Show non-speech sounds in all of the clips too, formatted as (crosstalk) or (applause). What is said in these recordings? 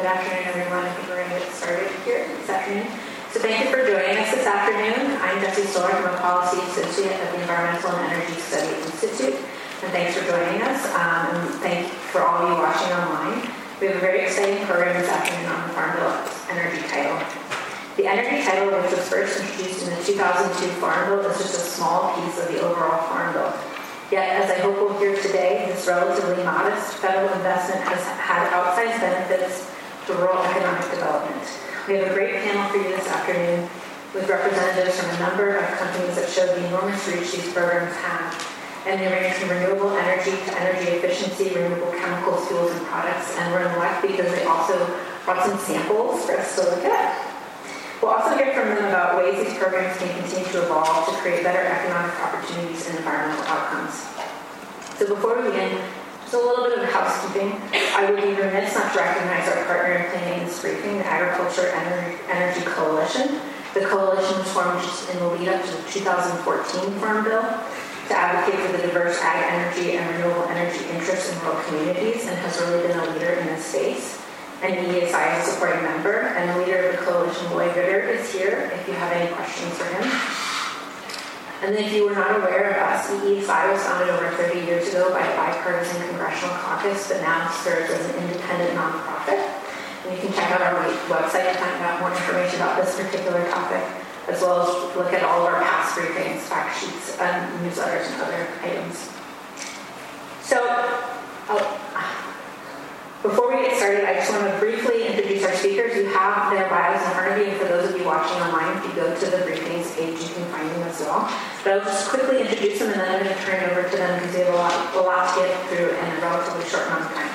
Good afternoon, everyone. I think we're going to get started here this afternoon. So thank you for joining us this afternoon. I'm Jessie Stolark. I'm a policy associate at the Environmental and Energy Studies Institute. And thanks for joining us. Um, and thank you for all of you watching online. We have a very exciting program this afternoon on the Farm Bill Energy Title. The Energy Title, which was first introduced in the 2002 Farm Bill, is just a small piece of the overall Farm Bill. Yet, as I hope we'll hear today, this relatively modest federal investment has had outsized benefits to rural economic development. We have a great panel for you this afternoon with representatives from a number of companies that show the enormous reach these programs have. And they range from renewable energy to energy efficiency, renewable chemicals, fuels, and products. And we're in luck because they also brought some samples for us to look at. We'll also hear from them about ways these programs can continue to evolve to create better economic opportunities and environmental outcomes. So before we begin, just a little bit of housekeeping. I would be remiss not to recognize our partner in planning this briefing, the Agriculture Energy Coalition. The coalition was formed in the lead up to the 2014 Farm Bill to advocate for the diverse ag energy and renewable energy interests in rural communities and has really been a leader in this space and EESI is a supporting member, and the leader of the coalition, Lloyd Ritter, is here if you have any questions for him. And then if you were not aware of us, EESI was founded over 30 years ago by a bipartisan congressional caucus, but now serves as an independent nonprofit. And you can check out our website to find out more information about this particular topic, as well as look at all of our past briefings, fact sheets, and newsletters, and other items. So, oh, before we get started, I just want to briefly introduce our speakers. You have their bios in front of you, and for those of you watching online, if you go to the briefings page, you can find them as well. But I'll just quickly introduce them, and then I'm going to turn it over to them because they have a lot, a lot to get through in a relatively short amount of time.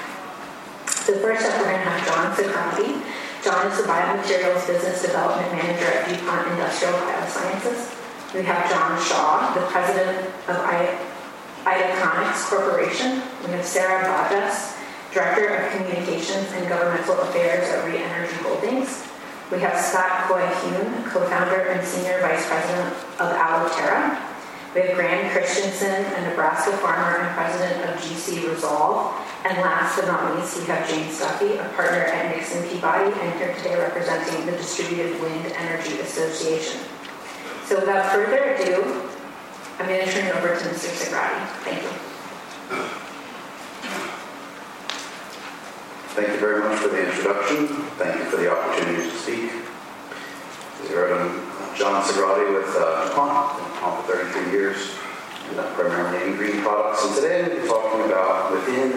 So first up, we're going to have John Socrati. John is the Biomaterials Business Development Manager at DuPont Industrial Biosciences. We have John Shaw, the President of Itaconix Corporation. We have Sarah Boggess, Director of Communications and Governmental Affairs at ReEnergy Holdings. We have Scott Kohne, co-founder and senior vice president of Aloterra. We have Graham Christensen, a Nebraska farmer and president of GC Resolve. And last but not least, we have James Duffy, a partner at Nixon Peabody, and here today representing the Distributed Wind Energy Association. So without further ado, I'm going to turn it over to Mr. Socrati. Thank you. Thank you very much for the introduction. Thank you for the opportunity to speak. Here I'm John Socrati with uh, DuPont, DuPont for 33 years, and uh, primarily in green products. And today we'll be talking about within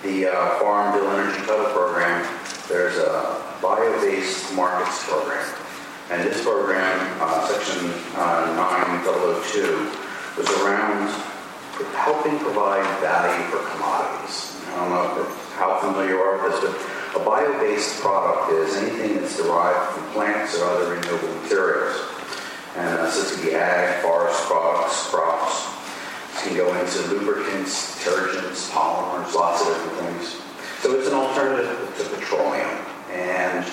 the uh, Farm Bill Energy Title Program, there's a bio-based markets program. And this program, uh, section uh, 9002, was around helping provide value for commodities. I don't know how familiar you are with this, but a bio-based product is anything that's derived from plants or other renewable materials. And uh, so this could be ag, forest products, crops. This can go into lubricants, detergents, polymers, lots of different things. So it's an alternative to petroleum. And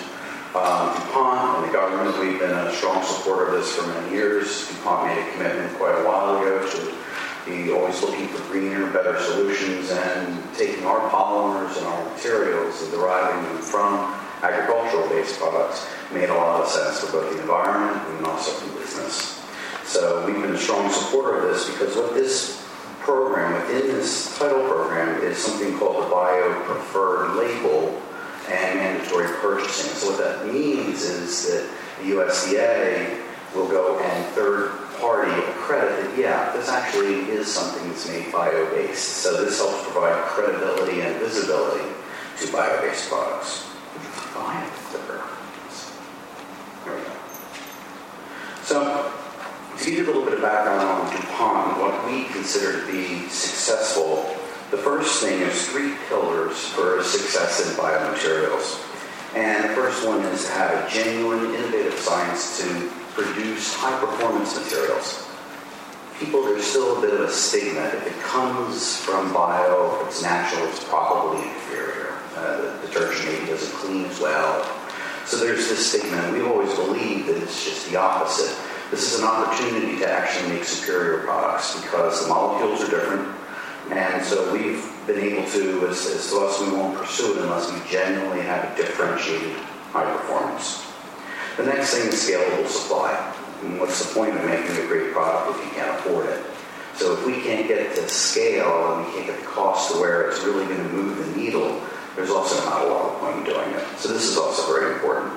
um, DuPont and the government, we've been a strong supporter of this for many years. DuPont made a commitment quite a while ago to be always looking for greener, better solutions, and taking our polymers and our materials and deriving them from agricultural-based products made a lot of sense for both the environment and also for business. So we've been a strong supporter of this because what this program, within this title program, is something called the Bio Preferred Label and mandatory purchasing. So what that means is that the USDA will go and third party credit yeah, this actually is something that's made bio-based. So this helps provide credibility and visibility to bio-based products. Fine, There we go. So to give you a little bit of background on DuPont what we consider to be successful, the first thing is three pillars for success in biomaterials. And the first one is to have a genuine, innovative science to produce high performance materials. People, there's still a bit of a stigma. If it comes from bio, if it's natural, it's probably inferior. Uh, the detergent maybe doesn't clean as well. So there's this stigma, and we've always believed that it's just the opposite. This is an opportunity to actually make superior products because the molecules are different. And so we've been able to, as, as to us, we won't pursue it unless we genuinely have a differentiated high performance. The next thing is scalable supply. And what's the point of making a great product if you can't afford it? So if we can't get it to scale and we can't get the cost to where it's really going to move the needle, there's also not a lot of point in doing it. So this is also very important.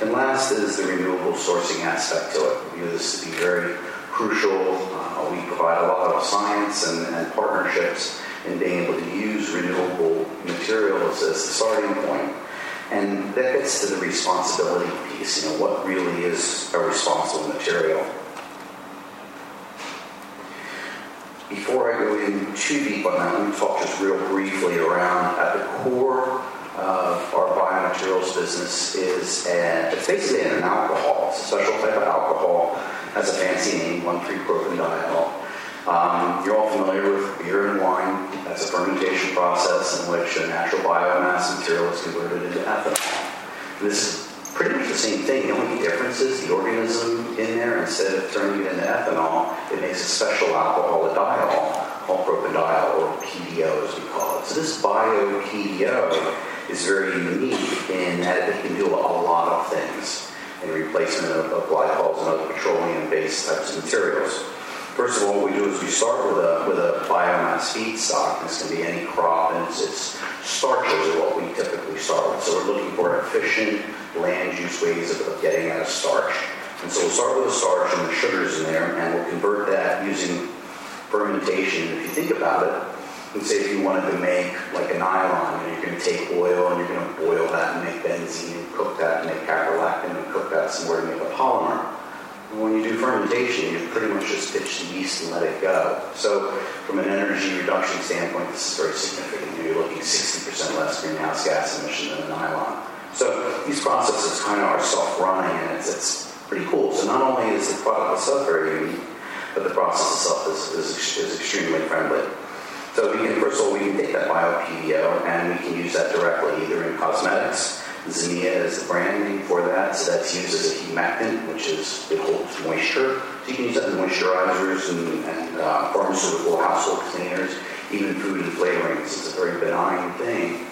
And last is the renewable sourcing aspect to it. We view this to be very crucial. Uh, we provide a lot of science and, and, partnerships in being able to use renewable materials as the starting point. And that gets to the responsibility piece, you know, what really is a responsible material. Before I go in too deep on that, let me talk just real briefly around at the core of our biomaterials business is a, it's basically an alcohol. It's a special type of alcohol. Has a fancy name, one, 1,3-propanediol. Um, you're all familiar with beer and wine. That's a fermentation process in which a natural biomass material is converted into ethanol. This is pretty much the same thing. The only difference is the organism in there, instead of turning it into ethanol, it makes a special alcohol, a diol, called propanediol, or PDO as we call it. So this bio-PDO is very unique in that it can do a lot of things in replacement of, of glycols and other petroleum-based types of materials. First of all, what we do is we start with a, with a biomass feedstock. This can be any crop, and it's, it's starches are what we typically start with. So we're looking for efficient land use ways of, of getting at a starch. And so we'll start with the starch and the sugars in there, and we'll convert that using fermentation. If you think about it, let's say if you wanted to make like a nylon, and you're going to take oil and you're going to boil that and make benzene and cook that and make caprolactam and cook that somewhere to make a polymer when you do fermentation, you pretty much just pitch the yeast and let it go. So from an energy reduction standpoint, this is very significant. You're looking 60% less greenhouse gas emission than a nylon. So these processes kind of are self-running, and it's, it's pretty cool. So not only is the product itself very unique, but the process itself is, is, is extremely friendly. So we can, first of all, we can take that bio-PDO and we can use that directly either in cosmetics, Zemea is the brand name for that. So that's used as a humectant, which is it holds moisture. So you can use that in moisturizers and, and uh, pharmaceutical household cleaners, even food and flavorings. It's a very benign thing.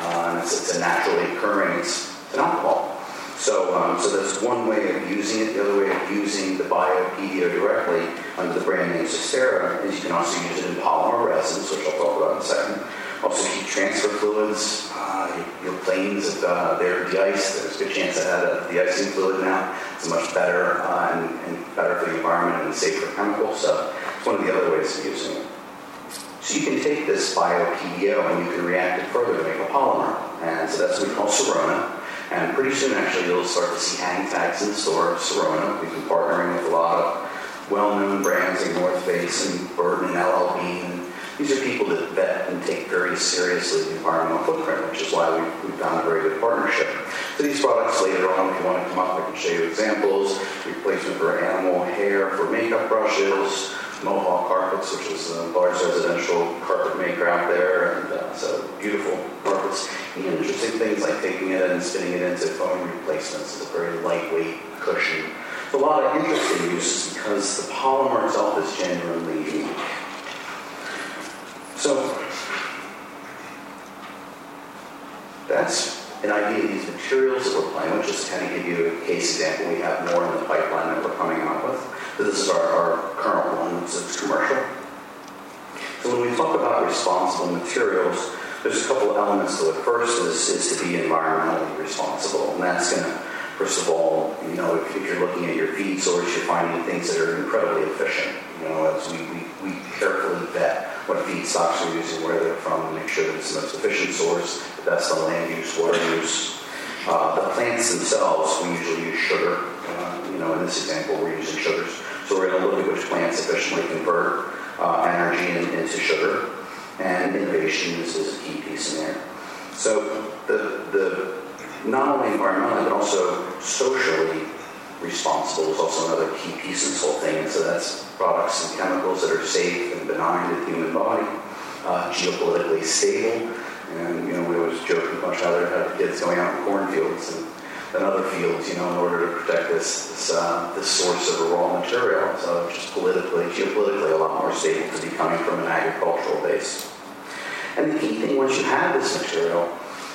Uh, it's, it's, a naturally occurring, it's, an alcohol. So, um, so that's one way of using it. The other way of using the bio-PDO directly under the brand name Susterra is you can also use it in polymer resins, which I'll talk about in a second. Also heat transfer fluids. Uh, your planes, uh, they're de-iced, there's a good chance that had a de-icing fluid now. It's much better uh, and, and, better for the environment and safer chemical. So it's one of the other ways of using it. So you can take this bio-PDO and you can react it further to make a polymer. And so that's what we call Sorona. And pretty soon, actually, you'll start to see hang tags in the store of Sorona. We've been partnering with a lot of well-known brands like North Face and Burton and LLB and these are people that vet and take very seriously the environmental footprint, which is why we, we found a very good partnership. So these products later on, if you want to come up, I can show you examples. Replacement for animal hair for makeup brushes, Mohawk carpets, which is a large residential carpet maker out there, and uh, so beautiful carpets. Even interesting things like taking it and spinning it into foam replacements. It's a very lightweight cushion. a lot of interesting uses because the polymer itself is genuinely. So that's an idea of these materials that we're playing with. Just to kind of give you a case example, we have more in the pipeline that we're coming out with. So this is our, our current one, it's commercial. So when we talk about responsible materials, there's a couple of elements to it. First is, is to be environmentally responsible, and that's going to, first of all, you know, if, if, you're looking at your feed source, you're finding things that are incredibly efficient. You know, as we, we, we carefully vet what feedstocks we're using, where they're from, and make sure that it's the most efficient source, that's the land use, water use. Uh, the plants themselves, we usually use sugar. Uh, you know, in this example, we're using sugars. So we're going to look at which plants efficiently convert uh, energy in, into sugar. And innovation is, is, a key piece in there. So the, the not only environmentally, but also socially responsible is also another key piece in this whole thing. And so that's products and chemicals that are safe and benign to the human body, uh, geopolitically stable. And, you know, we always joke with much other have kids going out in cornfields and, and other fields, you know, in order to protect this, this, uh, this source of a raw material. So just politically, geopolitically, a lot more stable to be coming from an agricultural base. And the key thing, once you have this material,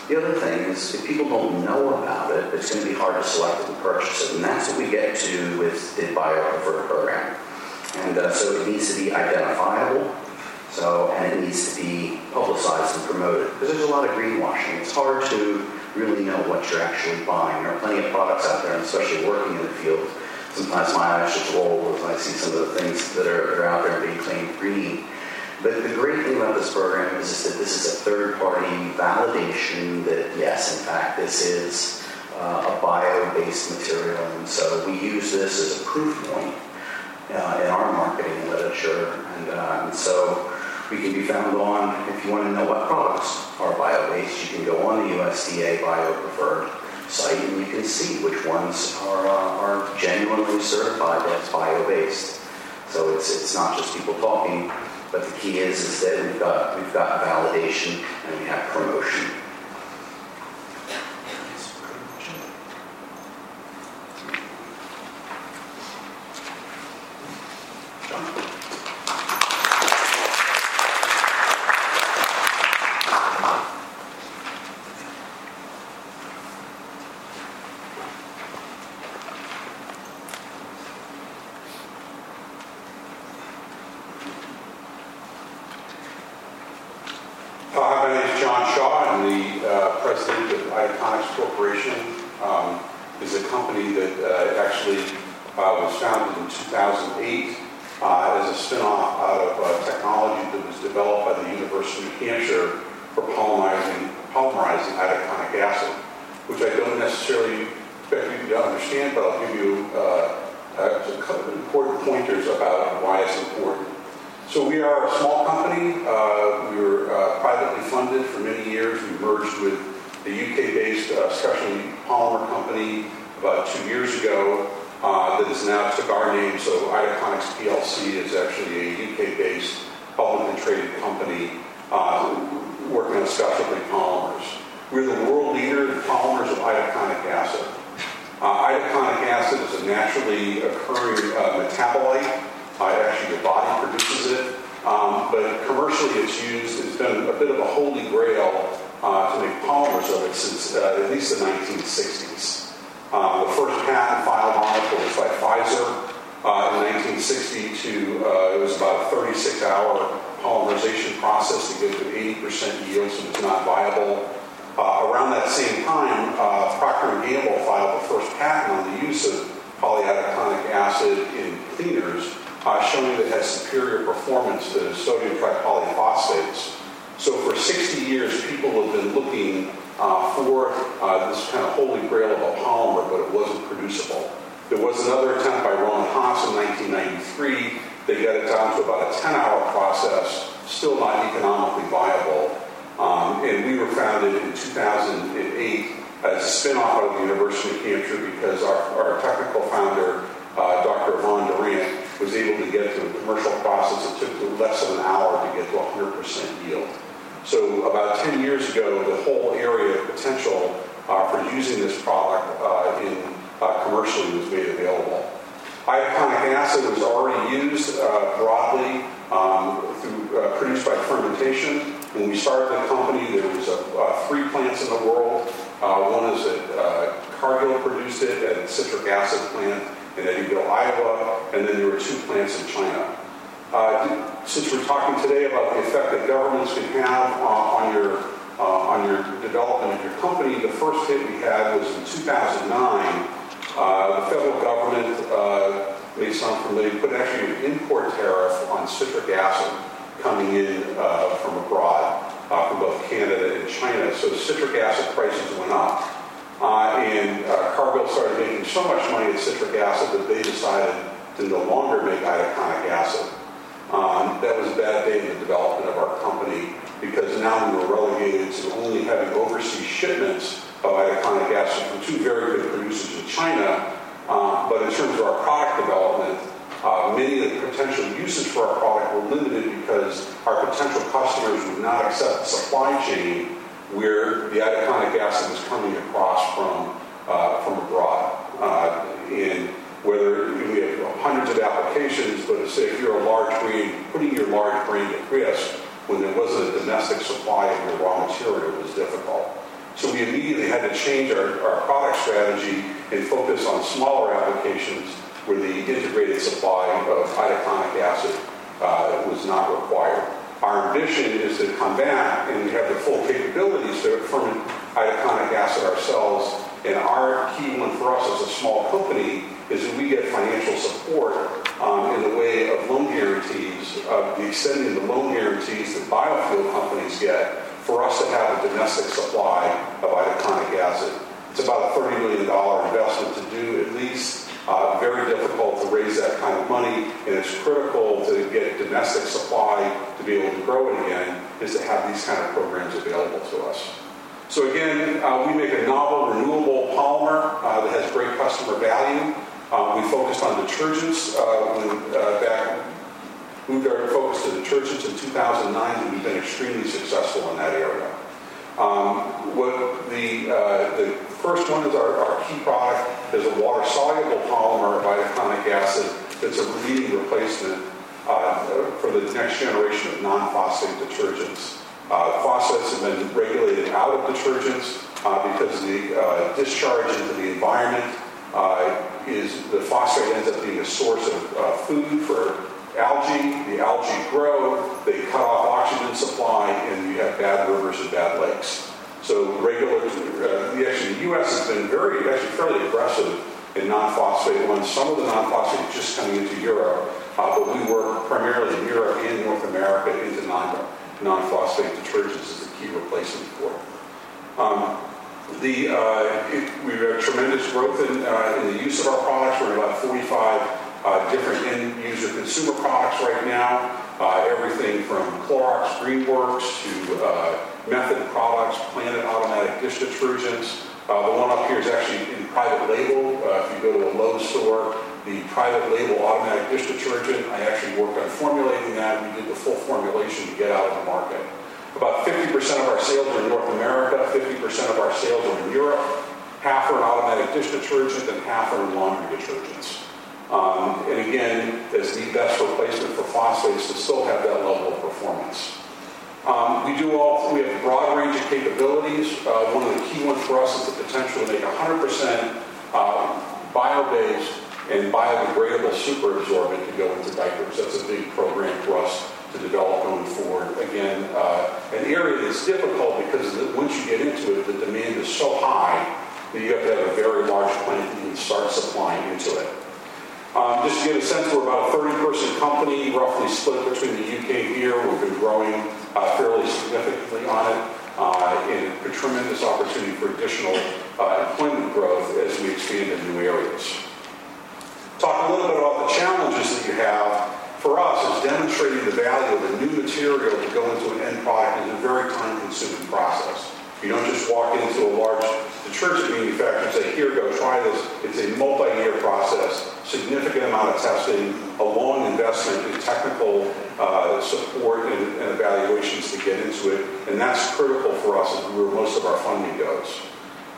the other thing is if people don't know about it, it's going to be hard to select and purchase it. And that's what we get to with the Bio program. And uh, so it needs to be identifiable. So, and it needs to be publicized and promoted because there's a lot of greenwashing. It's hard to really know what you're actually buying. There are plenty of products out there, and especially working in the field, sometimes my eyes just roll as I see some of the things that are, that are out there being claimed green. But the great thing about this program is, that this is a third-party validation that, yes, in fact, this is uh, a bio-based material. And so we use this as a proof point uh, in our marketing literature. And, uh, and so we can be found on, if you want to know what products are bio-based, you can go on the USDA bio-preferred site and you can see which ones are, uh, are genuinely certified as bio-based. So it's, it's not just people talking, but the key is, is that we've got, we've got validation and we have promotion. Uh, my name is John Shaw. I'm the uh, president of Itaconix Corporation. Um, is a company that uh, actually uh, was founded in 2008 uh, as a spinoff out of uh, technology that was developed by the University of New Hampshire for polymerizing, polymerizing itaconic acid, which I don't necessarily expect you to understand, but I'll give you uh, uh, a couple of important pointers about why it's important. So we are a small company. Uh, we were uh, privately funded for many years. We merged with a UK-based uh, specialty polymer company about two years ago uh, that has now took our name. So Itaconix PLC is actually a UK-based publicly traded company uh, working on specialty polymers. We're the world leader in polymers of itaconic acid. Uh, itaconic acid is a naturally occurring uh, metabolite. Uh, actually, the body produces it. Um, but commercially, it's used, it's been a bit of a holy grail uh, to make polymers of it since uh, at least the 1960s. Uh, the first patent filed on it was by Pfizer uh, in 1960 to, uh, it was about a 36-hour polymerization process to get to 80% yield, so it's not viable. Uh, around that same time, Procter & Gamble filed the first patent on the use of polyitaconic acid in cleaners, uh, showing that it has superior performance to sodium tripolyphosphates. So for 60 years, people have been looking uh, for uh, this kind of holy grail of a polymer, but it wasn't producible. There was another attempt by Rohm and Haas in 1993. They got it down to about a 10-hour process, still not economically viable. Um, and we were founded in 2008 as a spin-off out of the University of New Hampshire because our, our technical founder, uh, Dr. Yvon Durant, was able to get to a commercial process that took less than an hour to get to 100% yield. So about 10 years ago, the whole area of potential uh, for using this product uh, in uh, commercially was made available. Itaconic acid was already used uh, broadly um, through, uh, produced by fermentation. When we started the company, there was uh, three plants in the world. one is at Cargill produced it at citric acid plant in Eddyville, Iowa, and then there were two plants in China. Uh, since we're talking today about the effect that governments can have uh, on your uh, on your development of your company, the first hit we had was in 2009. Uh, the federal government uh, may sound familiar, put actually an import tariff on citric acid coming in uh, from abroad, from both Canada and China. So citric acid prices went up. Uh, and uh, Cargill started making so much money in citric acid that they decided to no longer make itaconic acid. Um, that was a bad day in the development of our company because now we were relegated to only having overseas shipments of itaconic acid from two very good producers in China. Uh, but in terms of our product development, uh, many of the potential uses for our product were limited because our potential customers would not accept the supply chain where the itaconic acid is coming across from, uh, from abroad. Uh, and whether we have hundreds of applications, but say if you're a large brain, putting your large brain at risk when there wasn't a domestic supply of your raw material was difficult. So we immediately had to change our, our product strategy and focus on smaller applications where the integrated supply of itaconic acid uh, was not required. Our ambition is to come back and we have the full capabilities to ferment itaconic acid ourselves. And our key one for us as a small company is that we get financial support um, in the way of loan guarantees, of the extending the loan guarantees that biofuel companies get for us to have a domestic supply of itaconic acid. It's about a $30 million investment to do at least uh, very difficult to raise that kind of money, and it's critical to get domestic supply to be able to grow it again, is to have these kind of programs available to us. So again, uh, we make a novel, renewable polymer uh, that has great customer value. Uh, we focused on detergents uh, when, uh, back, moved our focus to detergents in 2009, and we've been extremely successful in that area. Um, what the, uh, the first one is our, our key product is a water-soluble polymer of itaconic acid that's a leading replacement uh, for the next generation of non-phosphate detergents. Uh, phosphates have been regulated out of detergents uh, because the uh, discharge into the environment uh, is the phosphate ends up being a source of food for algae, the algae grow, they cut off oxygen supply, and you have bad rivers and bad lakes. So regular, uh, actually the U.S. has been very, actually fairly aggressive in non-phosphate ones. Some of the non-phosphate just coming into Europe, uh, but we work primarily in Europe and North America into non, non-phosphate detergents as a key replacement for it. Um, the, uh, it, we have had tremendous growth in, uh, in the use of our products. We're in about 45 uh, different end user consumer products right now. Uh, everything from Clorox Greenworks to uh, Method products, Planet automatic dish detergents. Uh, the one up here is actually in private label. Uh, if you go to a Lowe's store, the private label automatic dish detergent, I actually worked on formulating that. We did the full formulation to get out of the market. About 50% of our sales are in North America, 50% of our sales are in Europe. Half are in automatic dish detergent and half are in laundry detergents. Um, and again, as the best replacement for phosphates to still have that level of performance. Um, we do all, we have a broad range of capabilities. Uh, one of the key ones for us is the potential to make 100% uh, bio-based and biodegradable superabsorbent to go into diapers. That's a big program for us to develop going forward. Again, uh, an area that's difficult because once you get into it, the demand is so high that you have to have a very large plant you can start supplying into it. Um, just to get a sense, we're about a 30-person company, roughly split between the UK and here. We've been growing uh, fairly significantly on it, uh, and a tremendous opportunity for additional uh, employment growth as we expand in new areas. Talk a little bit about the challenges that you have. For us, is demonstrating the value of a new material to go into an end product is a very time-consuming process. You don't just walk into a large detergent manufacturer and say, here, go try this. It's a multi-year process, significant amount of testing, a long investment in technical uh, support and, and, evaluations to get into it. And that's critical for us where most of our funding goes.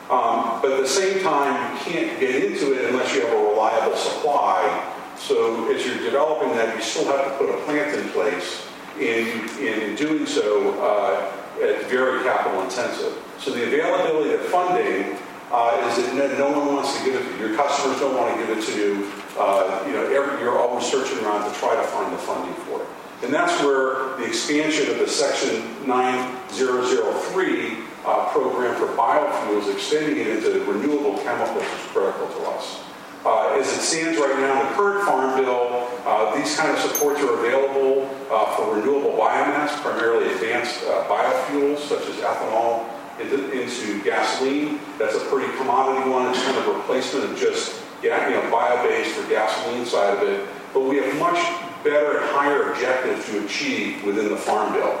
Um, but at the same time, you can't get into it unless you have a reliable supply. So as you're developing that, you still have to put a plant in place. And, in doing so, uh, it's very capital intensive. So the availability of funding uh, is that no, one wants to give it to you. Your customers don't want to give it to you. Uh, you know, every, you're always searching around to try to find the funding for it. And that's where the expansion of the Section 9003 uh, program for biofuels, extending it into renewable chemicals, is critical to us. Uh, as it stands right now in the current farm bill, uh, these kind of supports are available uh, for renewable biomass, primarily advanced uh, biofuels such as ethanol into, into, gasoline. That's a pretty commodity one. It's kind of replacement of just you know, bio-based for gasoline side of it. But we have much better and higher objectives to achieve within the farm bill.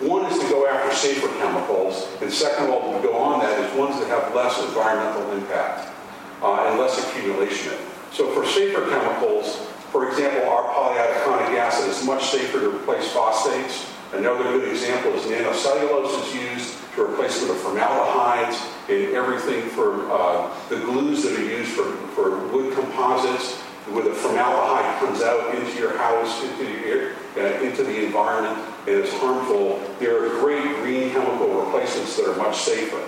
One is to go after safer chemicals, and second of all, to go on that is ones that have less environmental impact uh, and less accumulation. So for safer chemicals, for example, our polyitaconic acid is much safer to replace phosphates. Another good example is nanocellulose is used to replace with formaldehydes in everything for uh, the glues that are used for, for wood composites, where the formaldehyde comes out into your house, into the, air, uh, into the environment. and is harmful, there are great green chemical replacements that are much safer.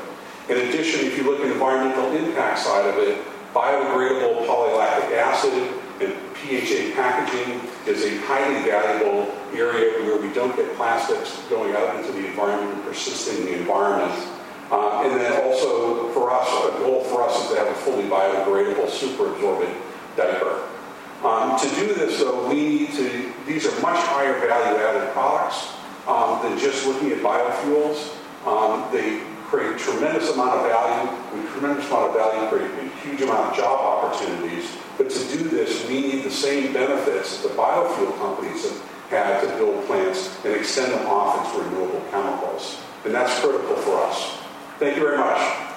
In addition, if you look at the environmental impact side of it, biodegradable polylactic acid and PHA packaging is a highly valuable area where we don't get plastics going out into the environment and persisting in the environment. Uh, and then also for us, a goal for us is to have a fully biodegradable superabsorbent diaper. Um, to do this, though, we need to, these are much higher value-added products um, than just looking at biofuels. Um, they create a tremendous amount of value. With tremendous amount of value, create a huge amount of job opportunities. But to do this, we need the same benefits that the biofuel companies have had to build plants and extend them off into renewable chemicals. And that's critical for us. Thank you very much.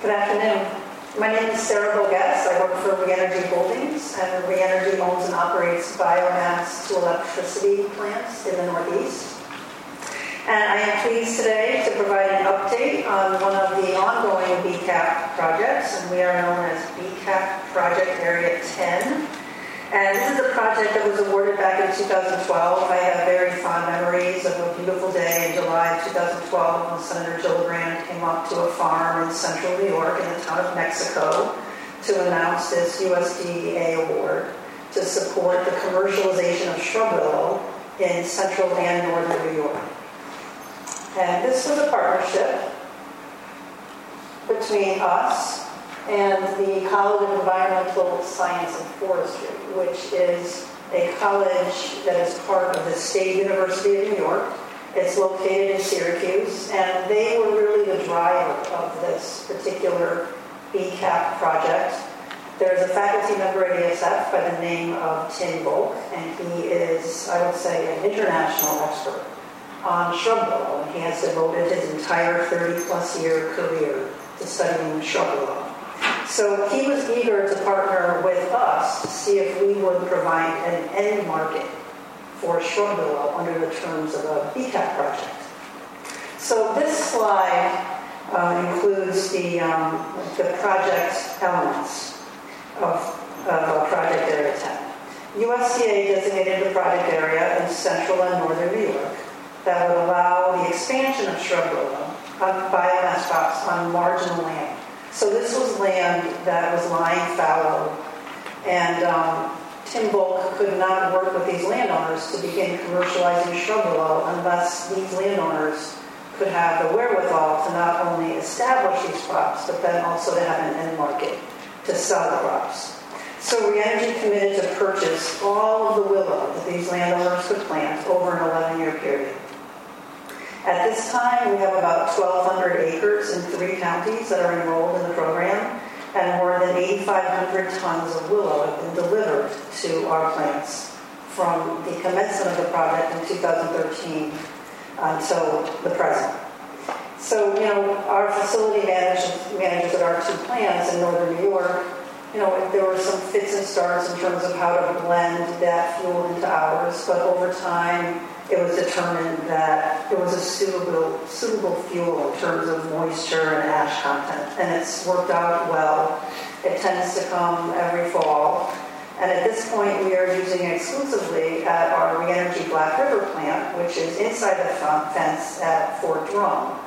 Good afternoon. My name is Sarah Boggess. I work for ReEnergy Holdings, and ReEnergy owns and operates biomass to electricity plants in the Northeast. And I am pleased today to provide an update on one of the ongoing BCAP projects, and we are known as BCAP Project Area 10. And this is a project that was awarded back in 2012. I have very fond memories of a beautiful day in July of 2012 when Senator Gillibrand came up to a farm in central New York in the town of Mexico to announce this USDA award to support the commercialization of shrub willow in central and northern New York. And this was a partnership between us and the College of Environmental Science and Forestry, which is a college that is part of the State University of New York. It's located in Syracuse, and they were really the driver of this particular BCAP project. There's a faculty member at ESF by the name of Tim Volk, and he is, I would say, an international expert on shrub willow. He has devoted his entire 30 plus year career to studying shrub willow. So he was eager to partner with us to see if we would provide an end market for shrub willow under the terms of a BCAP project. So this slide uh, includes the, um, the project elements of, of Project Area 10. USDA designated the project area in central and northern New York that would allow the expansion of shrub willow on biomass on marginal land. So this was land that was lying fallow, and um, Tim Volk could not work with these landowners to begin commercializing shrub willow unless these landowners could have the wherewithal to not only establish these crops, but then also to have an end market to sell the crops. So ReEnergy committed to purchase all of the willow that these landowners could plant over an 11-year period. At this time, we have about 1,200 acres in three counties that are enrolled in the program, and more than 8,500 tons of willow have been delivered to our plants from the commencement of the project in 2013 until the present. So, you know, our facility managers, managers at our two plants in northern New York, you know, there were some fits and starts in terms of how to blend that fuel into ours, but over time, it was determined that it was a suitable, suitable fuel in terms of moisture and ash content, and it's worked out well. It tends to come every fall. And at this point, we are using it exclusively at our ReEnergy Black River plant, which is inside the fence at Fort Drum.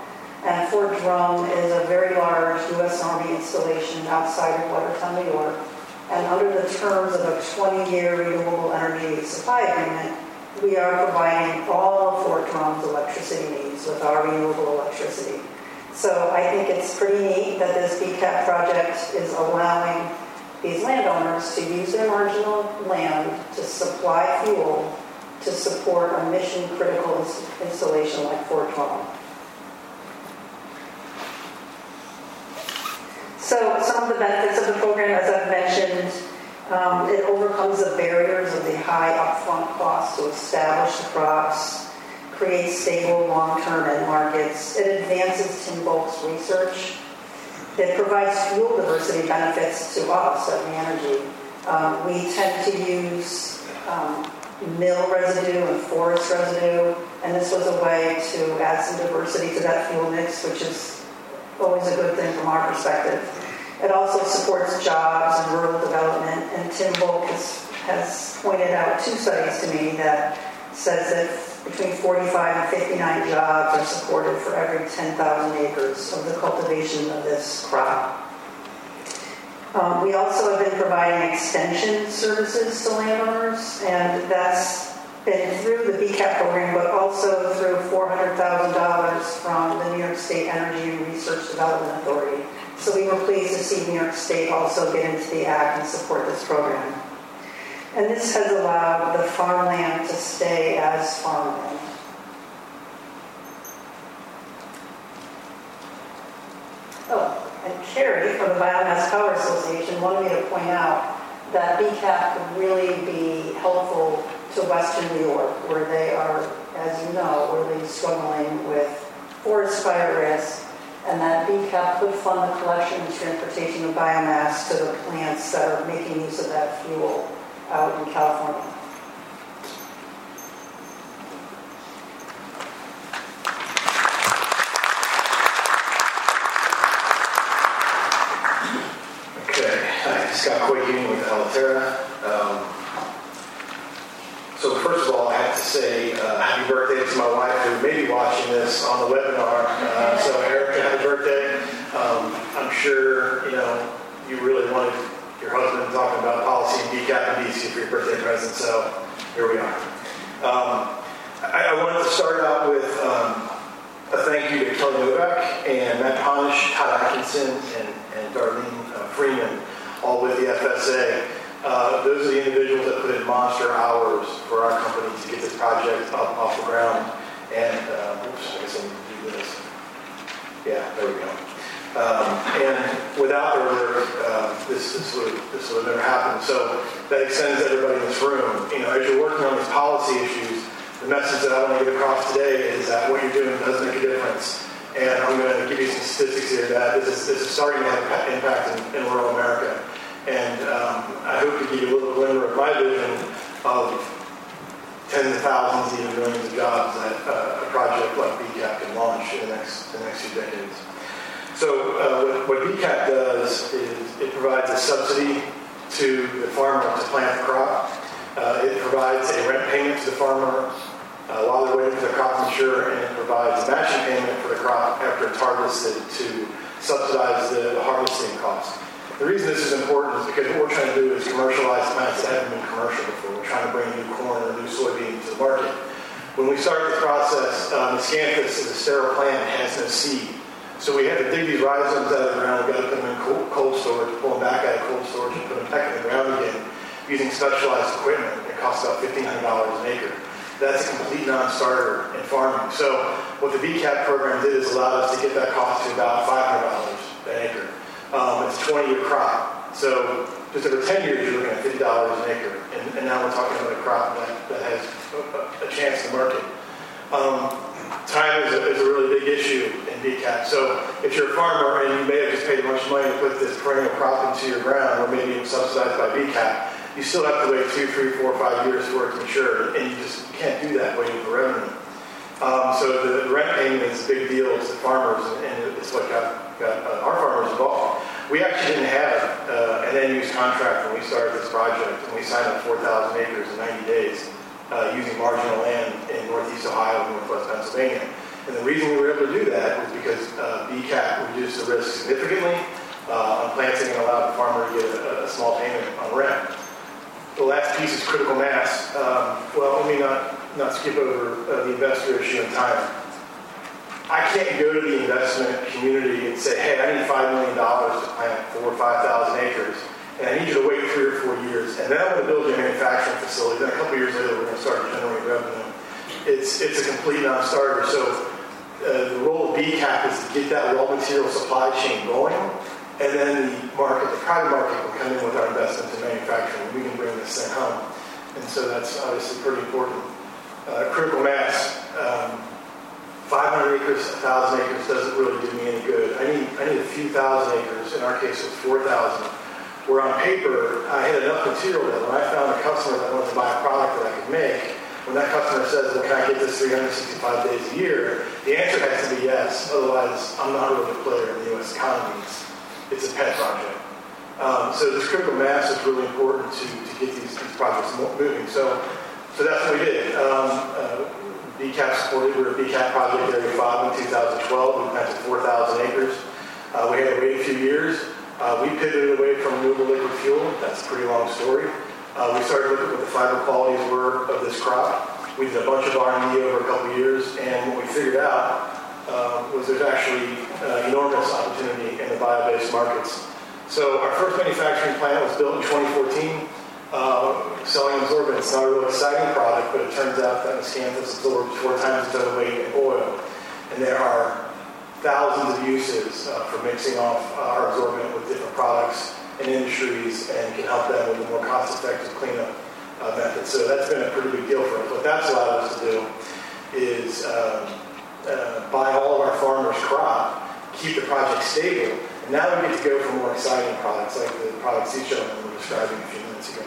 And Fort Drum is a very large U.S. Army installation outside of Watertown, New York. And under the terms of a 20-year renewable energy supply agreement, we are providing all Fort Drum's electricity needs with our renewable electricity. So I think it's pretty neat that this BCAP project is allowing these landowners to use their marginal land to supply fuel to support a mission critical installation like Fort Drum. So some of the benefits of the program, as I've mentioned, um, it overcomes the barriers of the high upfront costs to establish the crops, creates stable long-term end markets. It advances Tim Volk's research. It provides fuel diversity benefits to us at ReEnergy. Um, we tend to use um, mill residue and forest residue, and this was a way to add some diversity to that fuel mix, which is always a good thing from our perspective. It also supports jobs and rural development, and Tim Volk has, has pointed out two studies to me that says that between 45 and 59 jobs are supported for every 10,000 acres of the cultivation of this crop. Um, we also have been providing extension services to landowners, and that's been through the BCAP program, but also through $400,000 from the New York State Energy and Research Development Authority. So we were pleased to see New York State also get into the act and support this program. And this has allowed the farmland to stay as farmland. Oh, and Carrie from the Biomass Power Association wanted me to point out that BCAP could really be helpful to Western New York, where they are, as you know, really struggling with forest fire risk, and that BCAP could fund the collection and transportation of biomass to the plants that are making use of that fuel out in California. Okay, hi, Scott Kohne with Aloterra. Um, so first of all, I have to say uh, happy birthday to my wife who may be watching this on the webinar. Uh, so Erica, happy birthday. Um, I'm sure you know you really wanted your husband talking about policy and BCAP and DC for your birthday present. So here we are. Um, I, I wanted to start out with um, a thank you to Kelly Novak and Matt Ponish, Todd Atkinson, and, and Darlene uh, Freeman, all with the FSA. Uh, those are the individuals that put in monster hours for our company to get this project up off the ground. And, uh, oops, I guess I need to do this. Yeah, there we go. Um, and without their work, uh, this, this, would, this would never happened. So that extends to everybody in this room. You know, as you're working on these policy issues, the message that I want to get across today is that what you're doing does make a difference. And I'm going to give you some statistics here that this is, this is starting to have an impact in, in rural America. And um, I hope to give you a little glimmer of my vision of tens of thousands, even millions of jobs that uh, a project like BCAP can launch in the next, the next few decades. So uh, what, what BCAP does is it provides a subsidy to the farmer to plant the crop. Uh, it provides a rent payment to the farmer uh, while they're waiting for the crop to mature, and it provides a matching payment for the crop after it's harvested to subsidize the, the harvesting cost. The reason this is important is because what we're trying to do is commercialize plants that haven't been commercial before. We're trying to bring new corn or new soybean to the market. When we start the process, um, Miscanthus is a sterile plant and has no seed. So we had to dig these rhizomes out of the ground. We got them in cold, cold storage, pull them back out of cold storage, and put them back in the ground again using specialized equipment. It costs about $1,500 an acre. That's a complete non-starter in farming. So what the BCAP program did is allowed us to get that cost to about $500 an acre. Um, it's a 20-year crop. So just over 10 years, you're looking at $50 an acre. And, and now we're talking about a crop that, that has a, a chance to market. Um, time is a, is a, really big issue So if you're a farmer and you may have just paid a bunch of money to put this perennial crop into your ground, or maybe it's subsidized by BCAP, you still have to wait two, three, four, five years for it to mature, and you just can't do that waiting for revenue. Um, so the rent payment is a big deal to farmers, and it's what got, got uh, our farmers involved. We actually didn't have uh, an end-use contract when we started this project, and we signed up 4,000 acres in 90 days uh, using marginal land in northeast Ohio and northwest Pennsylvania. And the reason we were able to do that was because uh, BCAP reduced the risk significantly uh, on planting and allowed the farmer to get a, a small payment on rent the last piece is critical mass. Um, well, let me not, not skip over uh, the investor issue in time. I can't go to the investment community and say, hey, I need $5 million to plant four or 5,000 acres, and I need you to wait three or four years, and then I'm going to build a manufacturing facility. Then a couple years later, we're going to start generating revenue. It's, it's a complete non-starter. So the role of BCAP is to get that raw material supply chain going, and then the market, the private market will come in with our investment in manufacturing. We can bring this thing home. And so that's obviously pretty important. Uh, critical mass, um, 500 acres, 1,000 acres doesn't really do me any good. I need, I need a few thousand acres. In our case, it was 4,000. Where on paper, I had enough material that when I found a customer that wanted to buy a product that I could make, when that customer says, well, can I get this 365 days a year? The answer has to be yes. Otherwise, I'm not really a player in the U.S. economy. It's, a pet project. Um, so this critical mass is really important to, to get these, these projects moving. So, so that's what we did. Um, uh, BCAP supported, we were a BCAP project area 5 in 2012. We planted 4,000 acres. Uh, we had to wait a few years. Uh, we pivoted away from renewable liquid fuel. That's a pretty long story. Uh, we started looking at what the fiber qualities were of this crop. We did a bunch of R&D over a couple years, and what we figured out uh, was there's actually uh, enormous opportunity in the bio-based markets. So our first manufacturing plant was built in 2014, uh, selling absorbent. It's not a real exciting product, but it turns out that miscanthus absorbs four times its own weight in oil. And there are thousands of uses uh, for mixing off our absorbent with different products and industries and can help them with a more cost-effective cleanup uh, method. So that's been a pretty big deal for us. What that's allowed us to do is um, uh, buy all of our farmers' crop, keep the project stable, and now we get to go for more exciting products like the products each gentleman were describing a few minutes ago.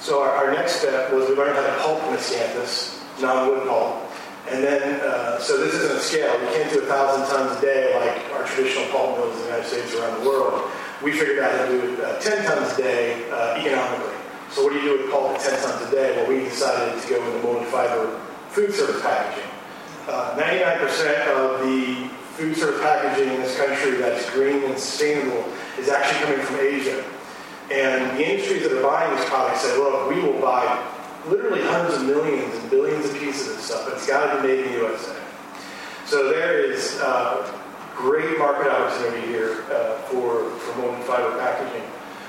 So our, our next step was we learned how to pulp miscanthus, non-wood pulp, and then, uh, so this isn't a scale. We can't do a thousand tons a day like our traditional pulp mills in the United States around the world. We figured out how to do it uh, 10 tons a day uh, economically. So what do you do with pulp at 10 tons a day? Well, we decided to go into molded fiber food service packaging. 99% uh, of the food service packaging in this country that's green and sustainable is actually coming from Asia. And the industries that are buying these products say, look, we will buy literally hundreds of millions and billions of pieces of stuff, but it's got to be made in the USA. So there is uh, great market opportunity here uh, for, for molded fiber packaging.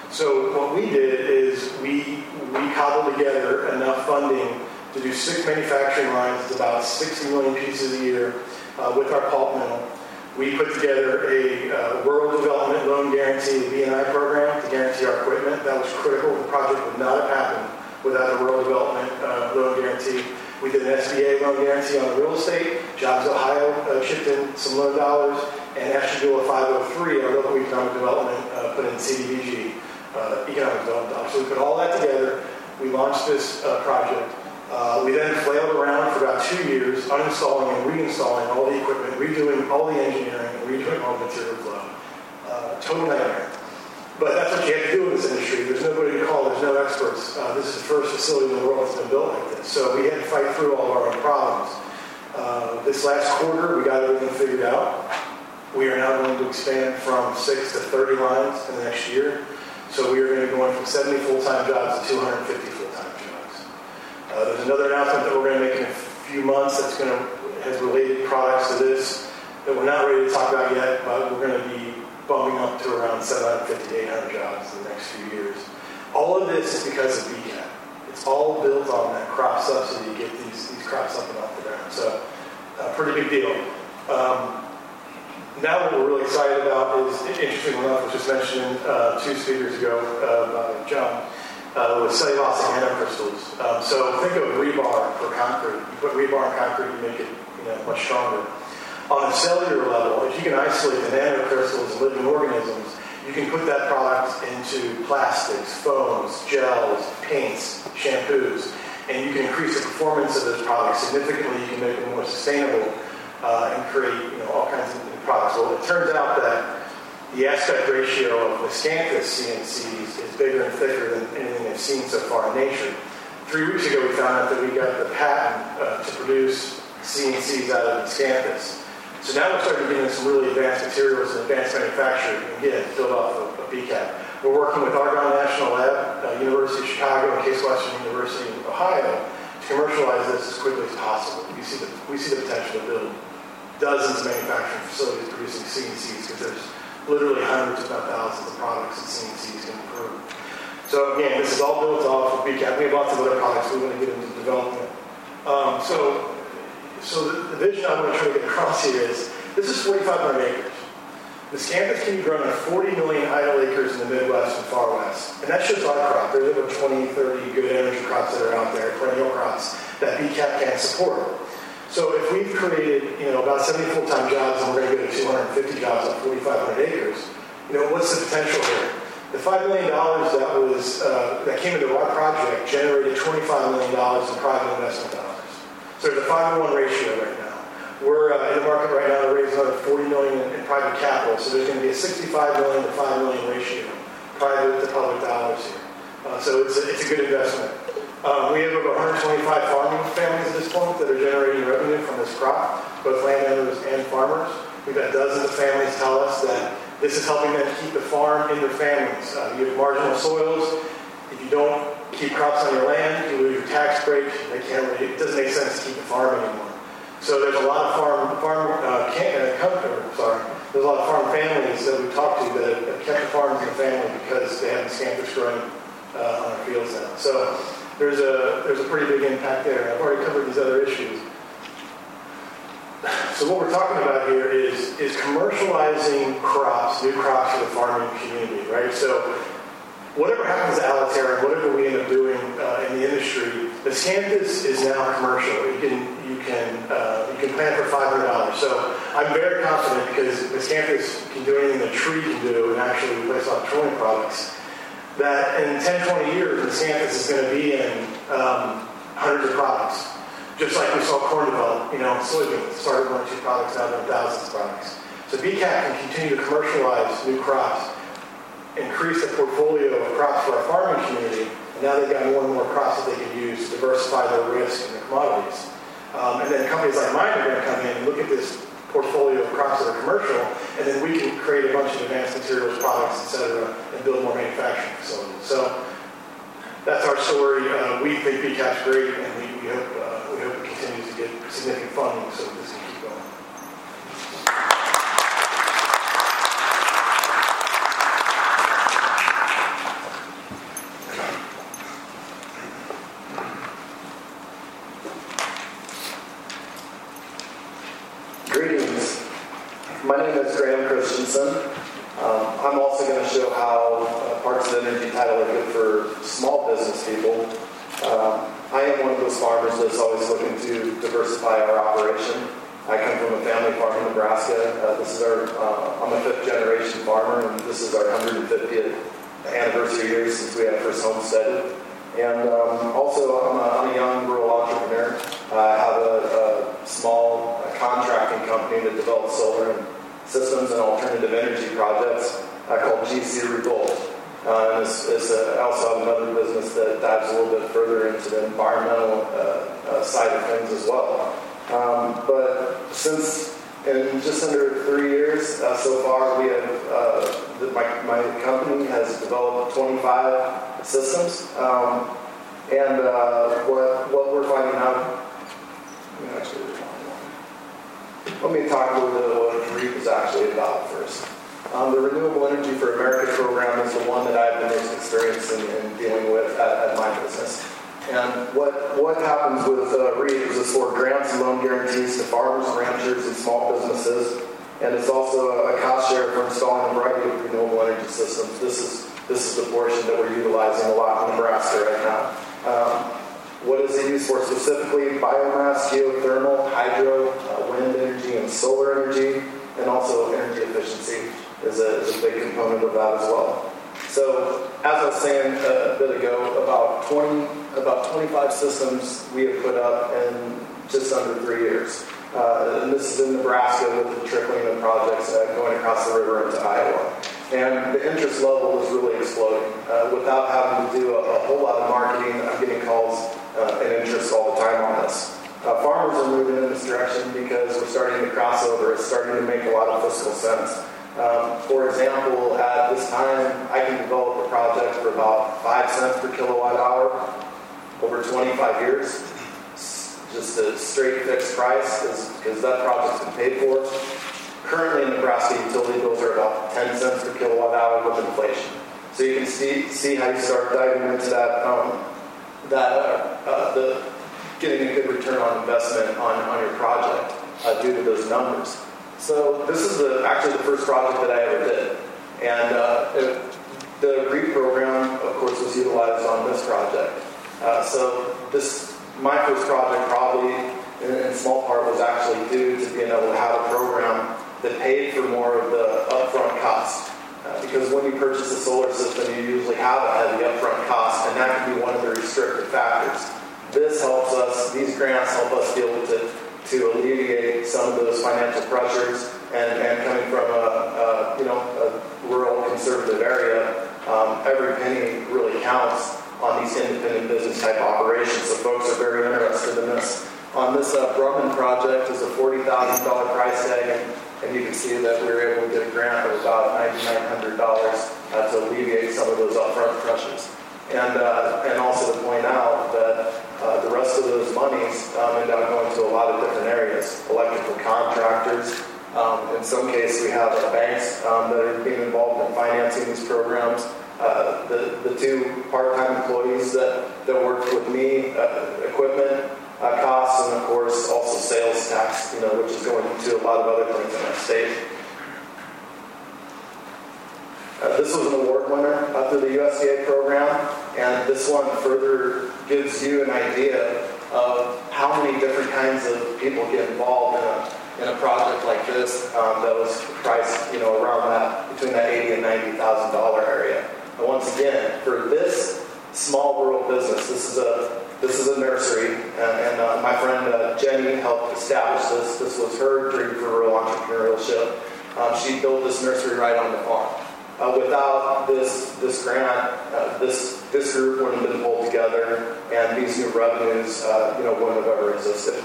So what we did is we, we cobbled together enough funding to do six manufacturing lines, it's about 60 million pieces a year uh, with our pulp mill. We put together a uh, rural development loan guarantee, the BNI program, to guarantee our equipment. That was critical. The project would not have happened without a rural development uh, loan guarantee. We did an SBA loan guarantee on the real estate. Jobs Ohio uh, chipped in some loan dollars, and Ashtabula 503, our local economic development, uh, put in CDBG uh, economic development dollars. So we put all that together. We launched this uh, project. Uh, we then flailed around for about two years, uninstalling and reinstalling all the equipment, redoing all the engineering, and redoing all the material flow. Uh, total nightmare. But that's what you have to do in this industry. There's nobody to call. There's no experts. Uh, this is the first facility in the world that's been built like this. So we had to fight through all of our own problems. Uh, this last quarter, we got everything figured out. We are now going to expand from six to 30 lines in the next year. So we are going to going from 70 full-time jobs to 250 full-time jobs. Uh, there's another announcement that we're going to make in a few months that's going to has related products to this that we're not ready to talk about yet, but we're going to be bumping up to around 750 to 800 jobs in the next few years. All of this is because of BCAP. It's all built on that crop subsidy to get these, these crops up and off the ground. So, a pretty big deal. Um, now what we're really excited about is, interesting enough, was just mentioned uh, two speakers ago uh, by John, uh, with cellulose nanocrystals. Um, so think of rebar for concrete. You put rebar in concrete, you make it you know, much stronger. On a cellular level, if you can isolate the nanocrystals living organisms, you can put that product into plastics, foams, gels, paints, shampoos, and you can increase the performance of those products significantly. You can make them more sustainable uh, and create you know, all kinds of products. Well, it turns out that the aspect ratio of miscanthus CNCs is bigger and thicker than anything they've seen so far in nature. Three weeks ago, we found out that we got the patent uh, to produce CNCs out of miscanthus. So now we're starting to get into some really advanced materials and advanced manufacturing, again, built off of, of BCAP. We're working with Argonne National Lab, uh, University of Chicago, and Case Western University in Ohio to commercialize this as quickly as possible. We see the, we see the potential to build dozens of manufacturing facilities producing CNCs because there's literally hundreds, if not thousands, of products that CNCs can improve. So again, this is all built off of BCAP. We have lots of other products we want to get into development. Um, so, so the, the, vision I want to try to get across here is this is 4,500 acres. Miscanthus can be grown on 40 million idle acres in the Midwest and Far West. And that's just our crop. There's over 20, 30 good energy crops that are out there, perennial crops, that BCAP can't support. So if we've created, you know, about 70 full-time jobs and we're going to go to 250 jobs on 4,500 acres, you know, what's the potential here? The $5 million that was uh, that came into our project generated $25 million in private investment dollars. So there's a 5 to 1 ratio right now. We're uh, in the market right now to raise another 40 million in, in private capital. So there's going to be a 65 million to 5 million ratio, private to public dollars here. Uh, so it's a, it's a good investment. Um, we have over 125 farming families at this point that are generating revenue from this crop, both landowners and farmers. We've had dozens of families tell us that this is helping them keep the farm in their families. Uh, you have marginal soils. If you don't keep crops on your land, you lose your tax break. They can't really, it doesn't make sense to keep the farm anymore. So there's a lot of farm, farm uh, can, uh, company, sorry, there's a lot of farm families that we talked to that have kept the farms in the family because they have miscanthus growing uh, on our fields now. So there's a, there's a pretty big impact there. I've already covered these other issues. So what we're talking about here is, is commercializing crops, new crops for the farming community, right? So whatever happens to Aloterra, whatever we end up doing uh, in the industry, miscanthus is now commercial. You can you can uh, you can plant for five hundred dollars. So I'm very confident because miscanthus can do anything the tree can do and actually replace all petroleum products. That in 10, 20 years, miscanthus is going to be in um, hundreds of products. Just like we saw corn develop, you know, soybeans started or two products, now there are thousands of products. So BCAP can continue to commercialize new crops increase the portfolio of crops for our farming community, and now they've got more and more crops that they can use to diversify their risk and their commodities. Um, and then companies like mine are going to come in and look at this portfolio of crops that are commercial, and then we can create a bunch of advanced materials, products, et cetera, and build more manufacturing facilities. So that's our story. Uh, we think BCAP's great, and we, we hope uh, we hope it continues to get significant funding so this can keep going. Greetings. My name is Graham Christensen. Um, I'm also going to show how uh, parts of the energy title are good for small business people. Um, I am one of those farmers that's always looking to diversify our operation. I come from a family farm in Nebraska. Uh, this is our, uh, I'm a fifth generation farmer, and this is our 150th anniversary year since homesteaded. And um, also, I'm a, I'm a young rural entrepreneur. I have a, a small uh, contracting company that develops solar and systems and alternative energy projects uh, called GC Revolt. Uh, and it's, it's a, I also another business that dives a little bit further into the environmental uh, uh, side of things as well. Um, but since in just under three years uh, so far, we have uh, the, my, my company has developed 25 systems, um, and uh, what what we're finding out. let me talk a little bit about what REAP is actually about first. Um, the Renewable Energy for America program is the one that I have the most experience in, in dealing with at, at my business. And what, what happens with uh, REAP is it's for grants and loan guarantees to farmers, ranchers, and small businesses. And it's also a cost share for installing a variety of renewable energy systems. This is, this is the portion that we're utilizing a lot in Nebraska right now. Um, what is it used for specifically? Biomass, geothermal, hydro, uh, wind energy, and solar energy, and also energy efficiency is a, is a big component of that as well. So, as I was saying a bit ago, about 20, about 25 systems we have put up in just under three years. Uh, and this is in Nebraska with the trickling of projects uh, going across the river into Iowa. And the interest level is really exploding. Uh, without having to do a, a, whole lot of marketing, I'm getting calls uh, and interest all the time on this. Uh, farmers are moving in this direction because we're starting to cross over. It's starting to make a lot of fiscal sense. Um, for example, at this time, I can develop a project for about 5 cents per kilowatt hour over 25 years. Just a straight fixed price because that project's been paid for. Currently in Nebraska, utility bills are about 10 cents per kilowatt hour with inflation. So you can see, see how you start diving into that, um, that uh, uh, the, getting a good return on investment on, on your project uh, due to those numbers. So this is the, actually the first project that I ever did. And uh, it, the REAP program, of course, was utilized on this project. Uh, so this, my first project probably, in, in, small part, was actually due to being able to have a program that paid for more of the upfront cost. Uh, because when you purchase a solar system, you usually have a heavy upfront cost, and that can be one of the restrictive factors. This helps us, these grants help us be able to, to alleviate some of those financial pressures. And, and coming from a, a you know a rural conservative area, um, every penny really counts on these independent business type operations. So folks are very interested in this. On this uh, Brumman project is a $40,000 price tag, and, and you can see that we were able to get a grant of about $9,900 uh, to alleviate some of those upfront pressures. And, uh, and also to point out that uh, the rest of those monies um, end up going to a lot of different areas, electrical contractors, um, in some cases, we have banks um, that are being involved in financing these programs. Uh, the, the two part-time employees that, that work with me, uh, equipment uh, costs, and of course also sales tax, you know, which is going to a lot of other things in our state. Uh, this was an award winner uh, through the USDA program, and this one further gives you an idea of how many different kinds of people get involved in a in a project like this um, that was priced, you know, around that between that eighty and ninety thousand dollar area. And once again, for this small rural business, this is a this is a nursery, and, and uh, my friend uh, Jenny helped establish this. This was her dream for rural entrepreneurship. Um, she built this nursery right on the farm. Uh, without this this grant, uh, this this group wouldn't have been pulled together, and these new revenues, uh, you know, wouldn't have ever existed.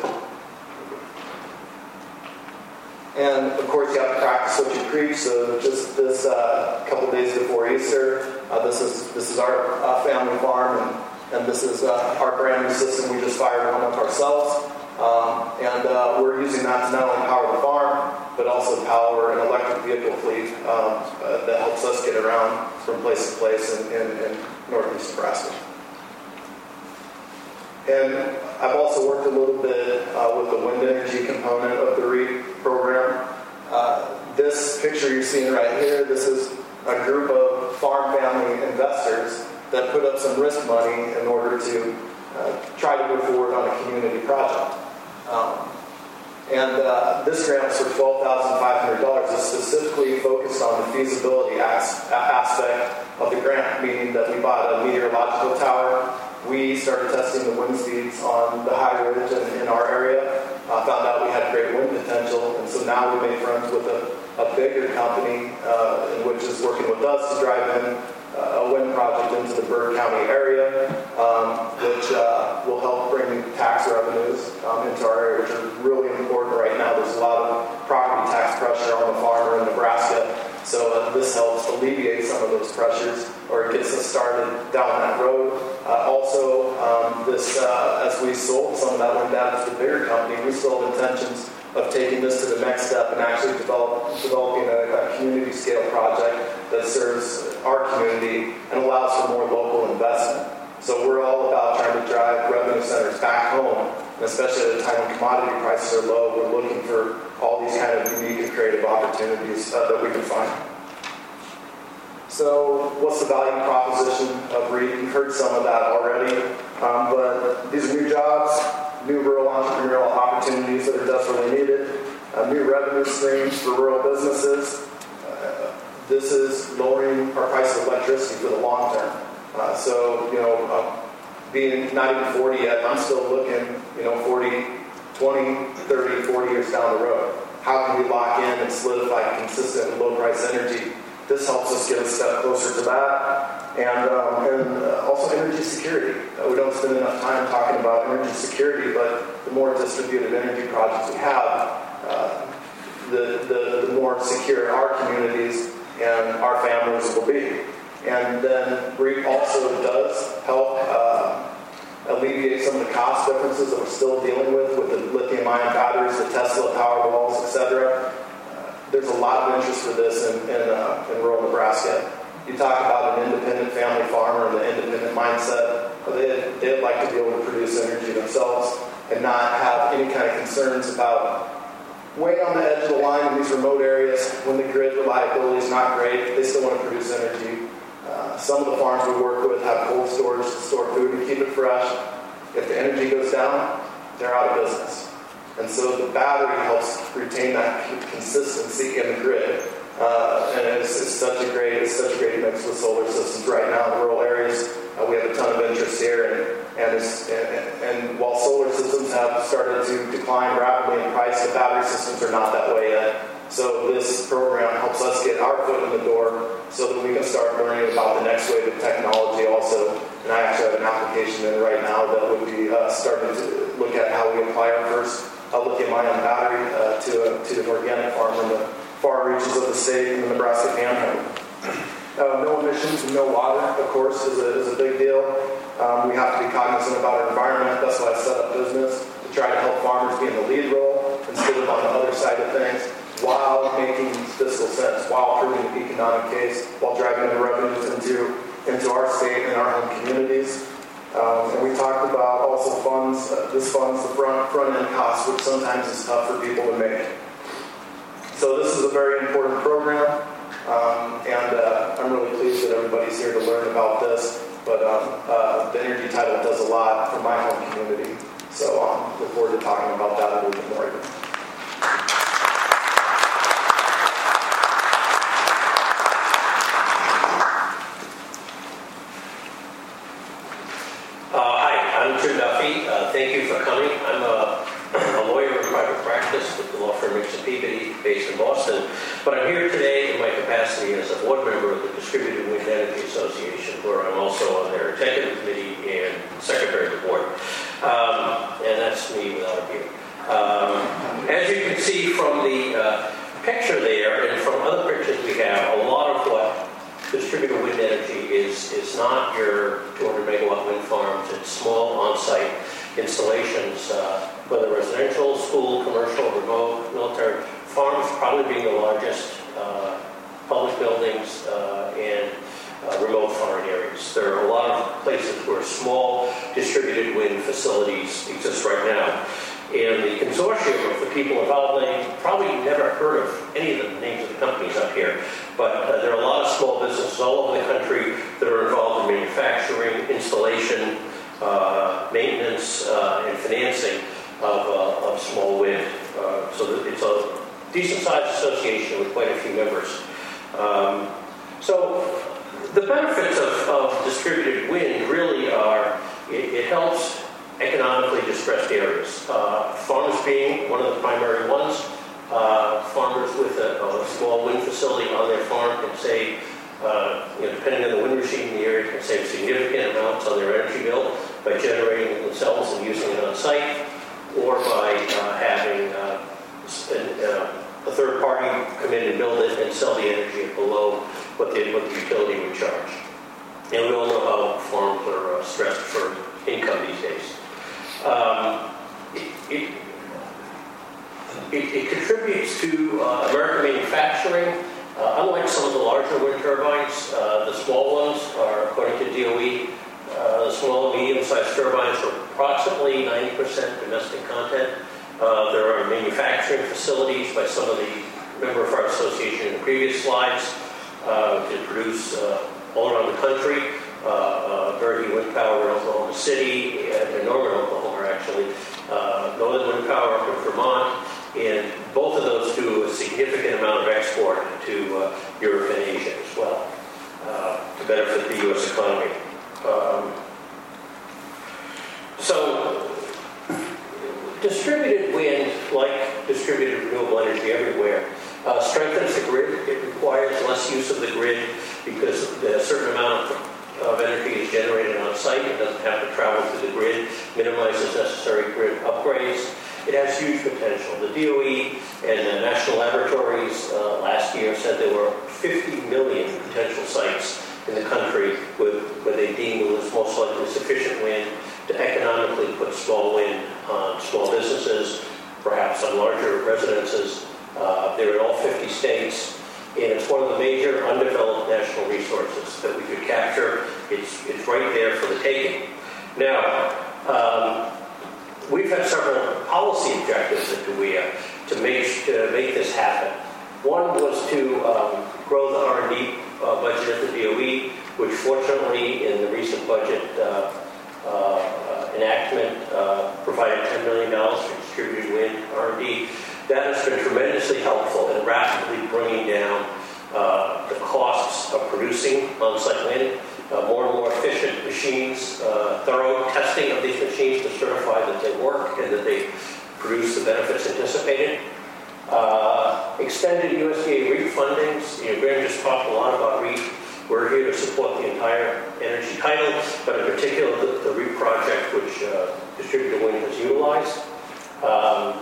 And of course, you have to practice what you preach. So just this uh, couple days before Easter, uh, this is this is our uh, family farm, and, and this is uh, our brand new system we just fired one up ourselves. Um, and uh, we're using that to not only power the farm, but also power an electric vehicle fleet um, uh, that helps us get around from place to place in, in, in northeast Nebraska. And I've also worked a little bit uh, with the wind energy component of the REAP program. Uh, this picture you're seeing right here, this is a group of farm family investors that put up some risk money in order to uh, try to move forward on a community project. Um, and uh, this grant was for $12,500. It's specifically focused on the feasibility as- aspect grant, meaning that we bought a meteorological tower we started testing the wind speeds on the high ridge in, in our area. Uh, found out we had great wind potential, and so now we made friends with a, a bigger company, uh, which is working with us to drive in uh, a wind project into the Burt County area, um, which uh, will help bring tax revenues um, into our area, which are really important right now. There's a lot of property tax pressure on the farmer in Nebraska, so uh, this helps alleviate some of those pressures, or gets us started down that road. Uh, also, um, this uh, as we sold some of that went down to the bigger company, we still have intentions of taking this to the next step and actually develop, developing a, a community scale project that serves our community and allows for more local investment. So we're all about trying to drive revenue centers back home, and especially at a time when commodity prices are low, we're looking for all these kind of unique and creative opportunities uh, that we can find. So, what's the value proposition of REAP? You've heard some of that already, um, but these are new jobs, new rural entrepreneurial opportunities that are desperately needed, uh, new revenue streams for rural businesses. Uh, this is lowering our price of electricity for the long term. Uh, so, you know, uh, being not even 40 yet, I'm still looking, you know, 40, 20, 30, 40 years down the road. How can we lock in and solidify consistent low price energy this helps us get a step closer to that. And, um, and uh, also energy security. Uh, we don't spend enough time talking about energy security, but the more distributed energy projects we have, uh, the, the, the more secure our communities and our families will be. And then REAP also does help uh, alleviate some of the cost differences that we're still dealing with with the lithium ion batteries, the Tesla Powerwalls, et cetera there's a lot of interest for this in, in, uh, in rural Nebraska. You talk about an independent family farmer and the independent mindset. They'd, they'd like to be able to produce energy themselves and not have any kind of concerns about way on the edge of the line in these remote areas when the grid reliability is not great. They still want to produce energy. Some of the farms we work with have cold storage to store food and keep it fresh. If the energy goes down, they're out of business. And so the battery helps retain that consistency in the grid. Uh, and it's, it's, such a great, it's such a great mix with solar systems right now in rural areas. And and, and, while have started to decline rapidly in price. The battery systems are not that way yet. So this program helps us get our foot in the door so that we can start learning about the next wave of technology also. And I actually have an application in right now that would be uh, starting to look at how we apply our first uh, lithium-ion battery uh, to, a, to an organic farm in the far reaches of the state in the Nebraska Panhandle. (clears throat) Uh, no emissions and no water, of course, is a, is a big deal. Um, we have to be cognizant about our environment. That's why I set up business to try to help farmers be in the lead role instead of on the other side of things while making fiscal sense, while proving the economic case, while driving the revenues into, into our state and our own communities. Um, and we talked about also funds, uh, this funds the front, front end costs, which sometimes is tough for people to make. So this is a very important program, um, and uh, I'm really pleased that everybody's here to learn about this. But um, uh, the energy title does a lot for my home community, so I um, look forward to talking about that a little bit more. Uh, Hi, I'm Jim Duffy. Uh, Thank you for coming. I'm a a lawyer in private practice with the law firm Nixon Peabody based in Boston. But I'm here today in my capacity as a board member of the Distributed Wind Energy Association, where I'm also on their executive committee and secretary of the board. Um, And that's me without a beard. Um, As you can see from the uh, picture there and from other pictures we have, a lot of what distributed wind energy is, is not your 200 megawatt wind farms. It's small on-site installations, uh, whether residential, school, commercial, remote, military. Farms probably being the largest, uh, public buildings, uh, and uh, remote foreign areas. There are a lot of places where small distributed wind facilities exist right now. And the consortium of the people involved, they probably never heard of any of the names of the companies up here, but uh, there are a lot of small businesses all over the country that are involved in manufacturing, installation, uh, maintenance, and financing of, of small wind. So it's a decent-sized association with quite a few members. Um, so the benefits of, of distributed wind really are it, it helps economically distressed areas. Uh, farmers being one of the primary ones. Uh, farmers with a, a, small wind facility on their farm can save, uh, you know, depending on the wind regime in the area, can save significant amounts on their energy bill by generating it themselves and using it on site, or by uh, having uh, uh, a third party come in and build it and sell the energy at below what the, what the utility would charge. And we all know how farms are uh, stressed for income these days. Um, it, it, it, it, contributes to uh, American manufacturing. Uh, unlike some of the larger wind turbines, uh, the small ones are, according to DOE, uh, the small and medium-sized turbines are approximately 90% domestic content. Uh, there are manufacturing facilities by some of the member of our association in the previous slides uh, to produce all around the country. Uh, Bergey Wind Power in Oklahoma City, and Norman, Oklahoma, actually, uh, Northern Wind Power up in Vermont, and both of those do a significant amount of export to uh, Europe and Asia as well to benefit the U.S. economy. Um, so, distributed wind, like distributed renewable energy everywhere, uh, strengthens the grid. It requires less use of the grid because a certain amount of energy is generated on site. It doesn't have to travel through the grid, minimizes necessary grid upgrades. It has huge potential. The DOE and the national laboratories uh, last year said there were 50 million potential sites in the country where, where they deemed it was most likely sufficient wind to economically put small wind on small businesses, perhaps on larger residences. Uh, they're in all 50 states and it's one of the major undeveloped national resources that we could capture. It's, it's right there for the taking. Now, um, we've had several policy objectives at DWEA to make, to make this happen. One was to um, grow the R&D uh, budget at the DOE, which fortunately in the recent budget uh, enactment uh, provided $10 million for distributed wind R&D. That has been tremendously helpful in rapidly bringing down uh, the costs of producing on-site wind, uh, more and more efficient machines, uh, thorough testing of these machines to certify that they work and that they produce the benefits anticipated. Uh, Extended USDA REAP fundings, you know, Graham just talked a lot about REAP. We're here to support the entire energy title, but in particular, the the REAP project, which uh, Distributed Wind has utilized, um,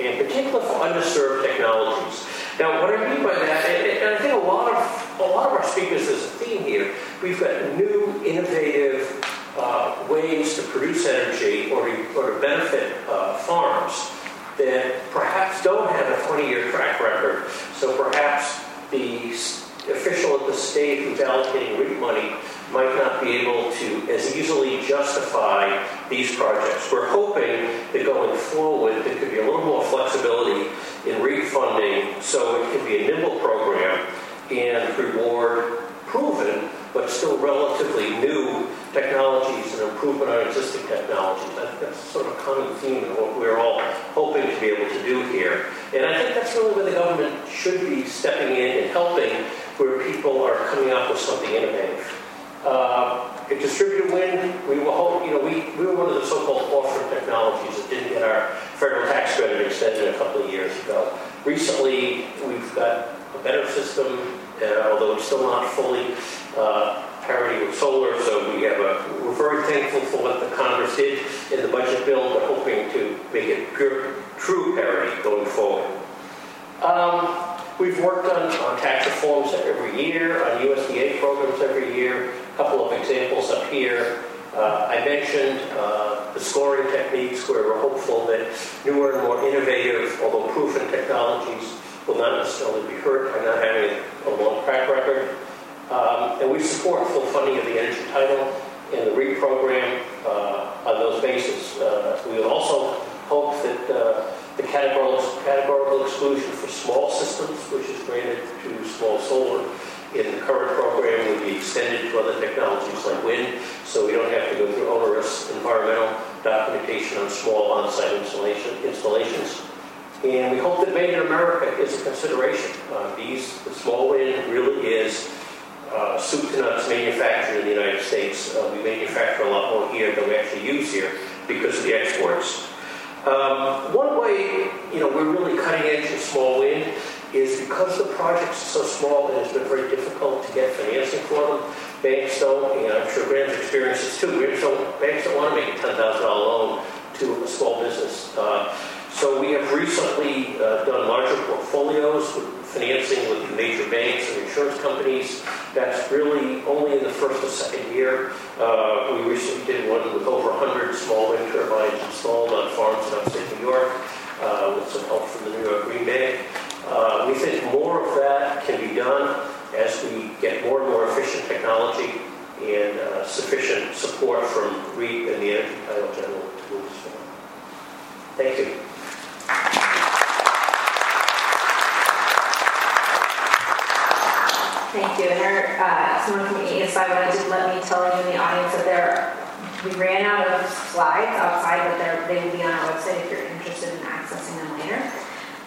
in particular for underserved technologies. Now, what I mean by that, and and I think a lot of, a lot of our speakers, there's a theme here, we've got new, innovative uh, ways to produce energy or to, or to benefit uh, farms that perhaps don't have a 20-year track record. So perhaps the official at the state who's allocating REAP money might not be able to as easily justify these projects. We're hoping that going forward, there could be a little more flexibility in REAP funding so it can be a nimble program and reward proven but still relatively new technologies and improvement on existing technologies. I think that's sort of a common theme of what we're all hoping to be able to do here. And I think that's really where the government should be stepping in and helping where people are coming up with something innovative. Uh, Distributed Wind, we were, you know, we, we were one of the so-called orphan technologies that didn't get our federal tax credit extended a couple of years ago. Recently, we've got a better system, uh, although it's still not fully uh, parity with solar, so we have a, we're very thankful for what the Congress did in the budget bill, but hoping to make it pure, true parity going forward. Um, We've worked on, on tax reforms every year, on USDA programs every year. A couple of examples up here. Uh, I mentioned uh, the scoring techniques where we're hopeful that newer and more innovative, although proven technologies will not necessarily be hurt by not having a long track record. Um, and we support full funding of the energy title and the REAP program uh, on those bases. Uh, we also hope that uh, the categorical, categorical exclusion for small systems, which is granted to small solar in the current program, would be extended to other technologies like wind, so we don't have to go through onerous environmental documentation on small on-site installation, installations. And we hope that Made in America is a consideration. Uh, these, the small wind really is uh, soup to nuts manufactured in the United States. Uh, we manufacture a lot more here than we actually use here because of the exports. Um, one way, you know, we're really cutting edge in small wind is because the projects are so small, and it has been very difficult to get financing for them. Banks don't, and I'm sure Graham's this too, banks don't, banks don't want to make a $10,000 loan to a small business. Uh, so we have recently uh, done larger portfolios with financing with major banks and insurance companies. That's really only in the first or second year. Uh, we recently did one with over 100 small wind turbines installed on farms in upstate New York uh, with some help from the New York Green Bank. Uh, we think more of that can be done as we get more and more efficient technology and uh, sufficient support from REAP and the Energy Title General to move this. Thank you. Thank you. And our, uh, someone from ESI wanted to let me tell you in the audience that there, we ran out of slides outside, but they will be on our website if you're interested in accessing them later.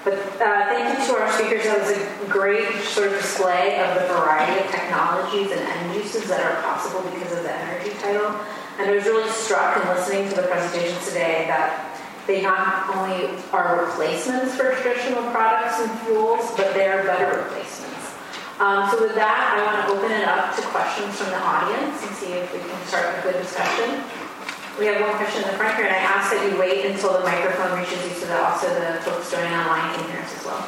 But uh, thank you to our speakers. That was a great sort of display of the variety of technologies and end uses that are possible because of the energy title. And I was really struck in listening to the presentations today that they not only are replacements for traditional products and fuels, but they are better replacements. Um, so with that, I want to open it up to questions from the audience and see if we can start a good discussion. We have one question in the front here, and I ask that you wait until the microphone reaches you so that also the folks joining online can hear us as well.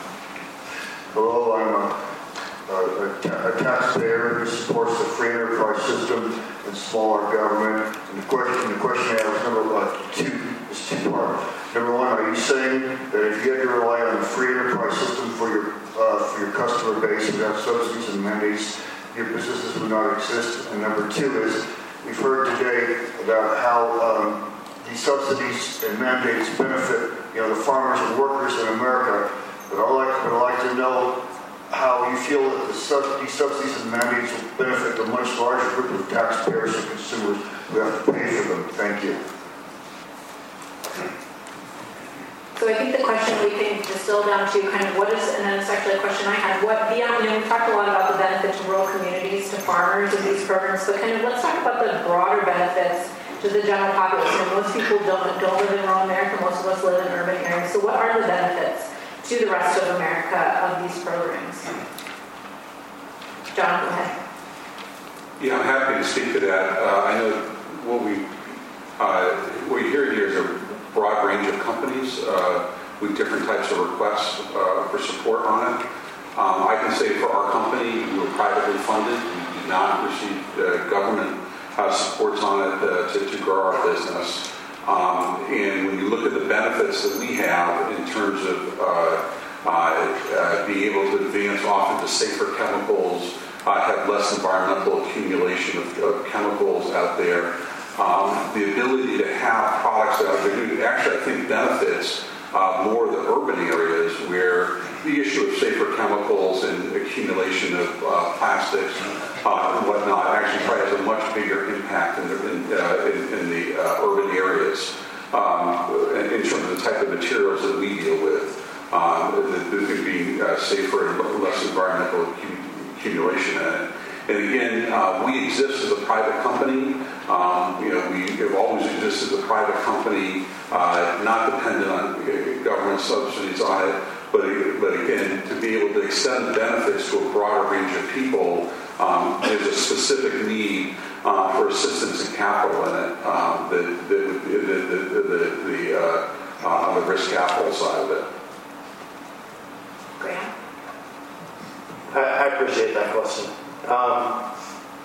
Hello, I'm a, a, a a taxpayer who supports the free enterprise system and smaller government. And the question, the question I have is number one, two, is two part. Number one, are you saying that if you had to rely on the free enterprise system for your, uh, for your customer base without subsidies and mandates, your businesses would not exist? And number two is, we've heard today about how, um, these subsidies and mandates benefit, you know, the farmers and workers in America. But I'd like, I'd like to know how you feel that the subsidies and mandates will benefit the much larger group of taxpayers and consumers who have to pay for them. Thank you. So I think the question we can distill down to kind of what is, actually a question I had, what beyond, you know, we talked a lot about the benefit to rural communities, to farmers of these programs, but kind of let's talk about the broader benefits to the general. And most people don't, don't live in rural America, most of us live in urban areas. So what are the benefits to the rest of America of these programs? John, go ahead. Yeah, I'm happy to speak to that. Uh, I know what we, uh, what you hear here is a broad range of companies uh, with different types of requests uh, for support on it. Um, I can say for our company, we were privately funded. We did not receive uh, government uh, supports on it uh, to, to grow our business. Um, and when you look at the benefits that we have in terms of uh, uh, being able to advance off into safer chemicals, have less environmental accumulation of, of chemicals out there. Um, the ability to have products that are actually, I think, benefits uh, more the urban areas where the issue of safer chemicals and accumulation of uh, plastics uh, and whatnot actually probably has a much bigger impact in the, in, uh, in, in the uh, urban areas um, in, terms of the type of materials that we deal with. Um, that, that being safer and less environmental accumulation in it. And again, we exist as a private company. Um, you know, we have always existed as a private company, uh, not dependent on uh, government subsidies on it. But, but again, to be able to extend benefits to a broader range of people, um, there's a specific need uh, for assistance and capital in it um, that, that, the, the, the, the uh, uh, on the risk capital side of it. Graham? I, I appreciate that question. Um,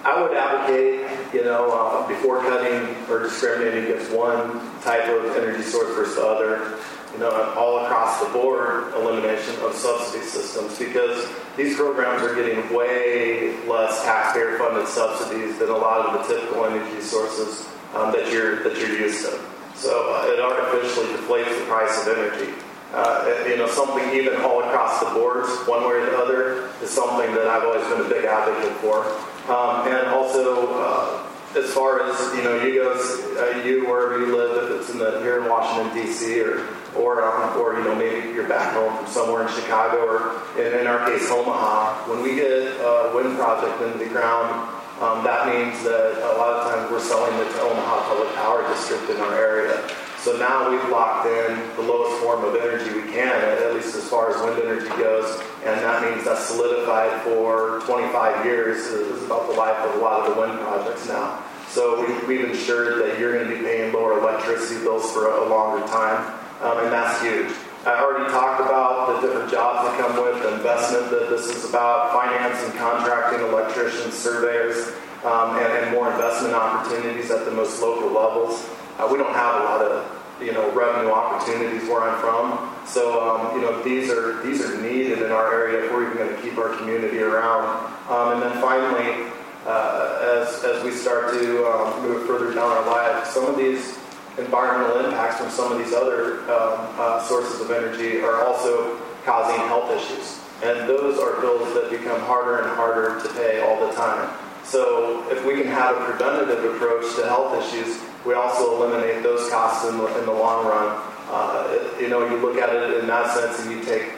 I would advocate, you know, uh, before cutting or discriminating against one type of energy source versus the other, you know, all across the board elimination of subsidy systems because these programs are getting way less taxpayer-funded subsidies than a lot of the typical energy sources um, that you're that you're used to. So uh, it artificially deflates the price of energy. Uh, you know, something even all across the boards, one way or the other, is something that I've always been a big advocate for. Um, and also, uh, as far as you know, you guys, uh, you wherever you live, if it's in the here in Washington D.C. or or um, or you know maybe you're back home from somewhere in Chicago or in, in our case Omaha. When we get a wind project into the ground, um, that means that a lot of times we're selling it to Omaha Public Power District in our area. So now we've locked in the lowest form of energy we can, at least as far as wind energy goes, and that means that's solidified for 25 years. Is about the life of a lot of the wind projects now. So we, have ensured that you're going to be paying lower electricity bills for a, longer time, um, and that's huge. I already talked about the different jobs that come with the investment that this is about, financing, contracting, electricians, surveyors, um, and, and more investment opportunities at the most local levels. Uh, we don't have a lot of you know revenue opportunities where I'm from, so um, you know these are these are needed in our area if we're even going to keep our community around. Um, and then finally, uh, as as we start to um, move further down our lives, some of these environmental impacts from some of these other um, uh, sources of energy are also causing health issues, and those are bills that become harder and harder to pay all the time. So if we can have a preventative approach to health issues, we also eliminate those costs in the, in the long run. Uh, you know, you look at it in that sense and you take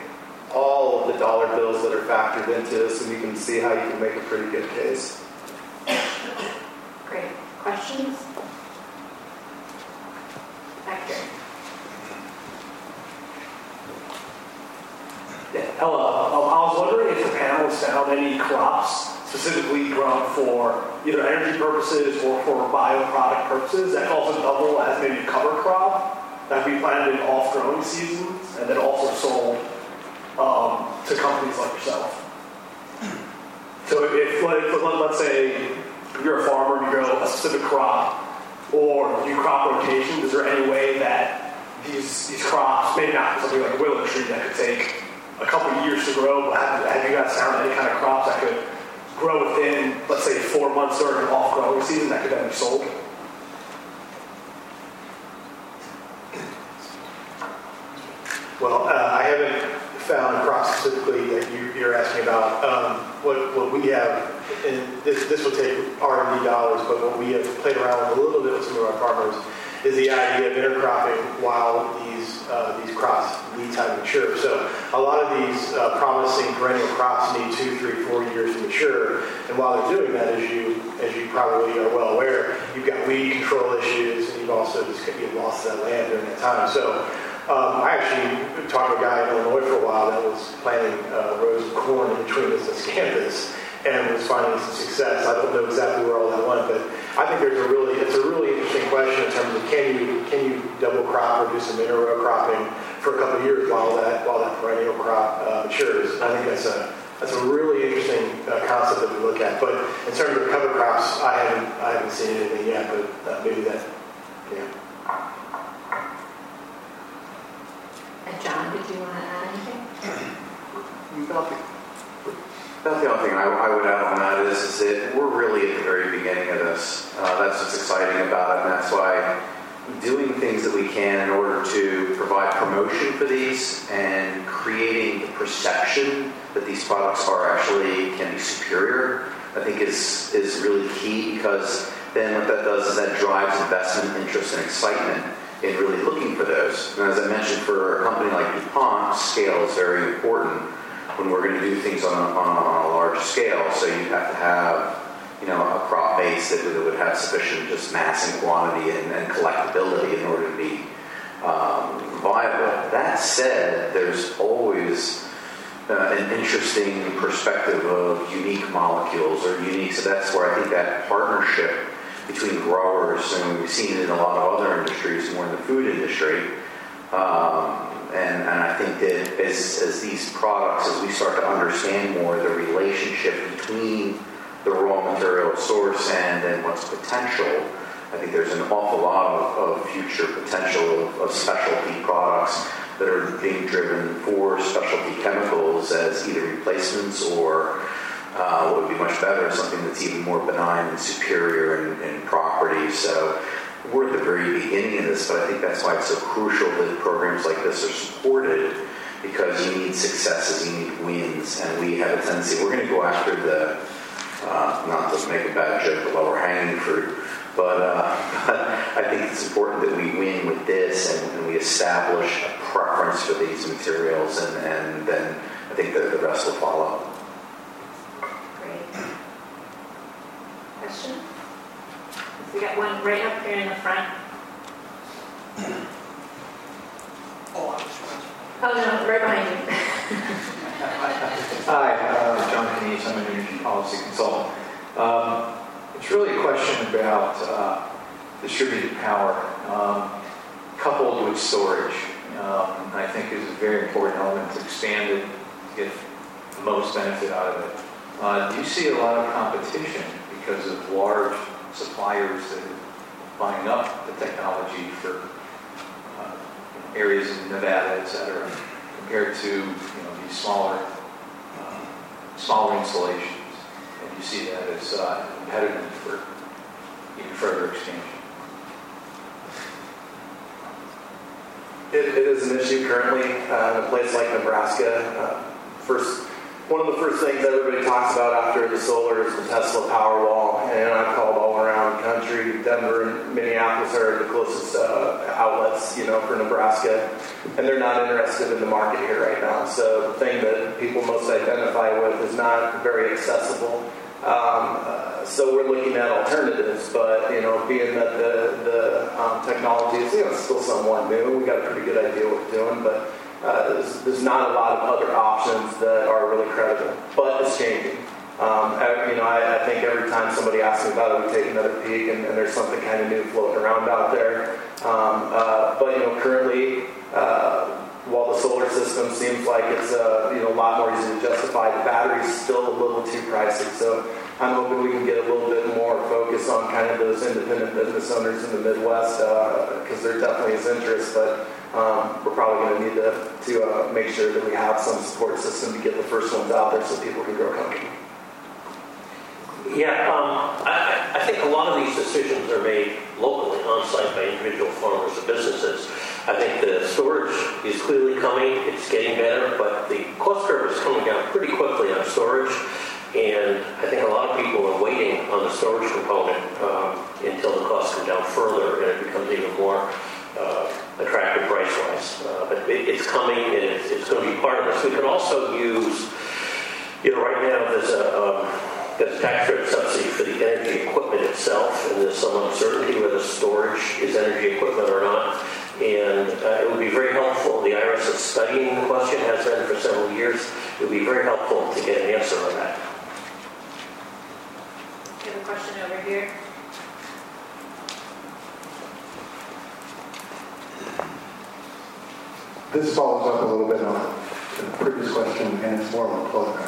all of the dollar bills that are factored into this and you can see how you can make a pretty good case. Great. Questions? Back here. Yeah, hello. Um, I was wondering if the panelists found any crops specifically grown for either energy purposes or for bioproduct purposes that also double as maybe a cover crop that be planted in off growing seasons and then also sold um, to companies like yourself. So if, let's say you're a farmer and you grow a specific crop or you crop rotations, is there any way that these, these crops, maybe not something like a willow tree that could take a couple years to grow, but have, have you guys found any kind of crops that could grow within, let's say, four months during an off growing season that could then be sold? Well, uh, I haven't found a crop specifically that you, you're asking about. Um, what, what we have, and this, this will take R&D dollars, but what we have played around with a little bit with some of our farmers is the idea of intercropping while these uh, these crops need time to mature. So a lot of these uh, promising perennial crops need two, three, four years to mature. And while they're doing that, as you as you probably are well aware, you've got weed control issues, and you've also just get lost that land during that time. So um, I actually talked to a guy in Illinois for a while that was planting uh, rows of corn in between miscanthus and was finding some success. I don't know exactly where all that went, but I think there's a really it's a really interesting question in terms of can you can you double crop or do some interrow cropping for a couple of years while that while that perennial crop uh, matures. I think that's a that's a really interesting uh, concept that we look at. But in terms of cover crops, I haven't I haven't seen anything yet, but uh, maybe that yeah. And John, did you want to add anything? (clears throat) About about the only thing I, I would add on that is, is that we're really at the very beginning of this. Uh, that's what's exciting about it, and that's why doing things that we can in order to provide promotion for these and creating the perception that these products are actually can be superior, I think is is really key because then what that does is that drives investment, interest, and excitement in really looking for those. And as I mentioned, for a company like DuPont, scale is very important when we're going to do things on a, on a, on a large scale. So you have to have, you know, a crop base that would, have sufficient just mass and quantity and, and collectability in order to be um, viable. That said, there's always uh, an interesting perspective of unique molecules or unique. So that's where I think that partnership between growers, and we've seen it in a lot of other industries, more in the food industry. Um, and, and I think that as, as these products, as we start to understand more the relationship between the raw material source and then what's potential, I think there's an awful lot of, of future potential of, of specialty products that are being driven for specialty chemicals as either replacements or uh, what would be much better, something that's even more benign and superior in, in property. So we're at the very beginning of this, but I think that's why it's so crucial that programs like this are supported because you need successes, you need wins, and we have a tendency, we're going to go after the, uh, not to make a bad joke, the lower hanging fruit, but, uh, but (laughs) I think it's important that we win with this and, and we establish a preference for these materials, and, and then I think that the rest will follow. Great. Question? We got one right up here in the front. Oh, I was wondering. Oh, no, right behind you. Hi, uh, John Canese, I'm an energy policy consultant. Um, It's really a question about uh, distributed power um, coupled with storage. Um, I think is a very important element to expand it, to get the most benefit out of it. Uh, Do you see a lot of competition because of large suppliers that are buying up the technology for uh, areas in Nevada, et cetera, compared to, you know, these smaller, uh, smaller installations? And you see that as uh, impediment for even further expansion? It, it is an issue currently uh, in a place like Nebraska. Uh, first, one of the first things everybody talks about after the solar is the Tesla Powerwall, and I've called all around the country. Denver and Minneapolis are the closest uh, outlets, you know, for Nebraska, and they're not interested in the market here right now. So the thing that people most identify with is not very accessible. Um, uh, so we're looking at alternatives, but you know, being that the the um, technology is you know still somewhat new, we got a pretty good idea what we're doing, but uh, there's, there's not a lot of other options that are really credible. But it's changing. Um, I- you know, I, I think every time somebody asks me about it, we take another peek, and, and there's something kind of new floating around out there. Um, uh, but you know, currently. Uh, while the solar system seems like it's uh, you know a lot more easy to justify, the battery's still a little too pricey. So I'm hoping we can get a little bit more focus on kind of those independent business owners in the Midwest because there definitely is interest, but um, we're probably going to need to, to uh, make sure that we have some support system to get the first ones out there so people can grow company. Yeah, um, I, I- think a lot of these decisions are made locally, on-site by individual farmers or businesses. I think the storage is clearly coming, it's getting better, but the cost curve is coming down pretty quickly on storage. And I think a lot of people are waiting on the storage component um, until the costs come down further and it becomes even more uh, attractive it, it's coming and it's, it's going to be part of this. We can also use, you know, right now there's a, um, there's a tax credit subsidy for the energy equipment itself, and there's some uncertainty whether storage is energy equipment or not. And uh, it would be very helpful, the IRS is studying the question, has been for several years. It would be very helpful to get an answer on that. We have a question over here. This follows up a little bit on the previous question, and it's more of a plug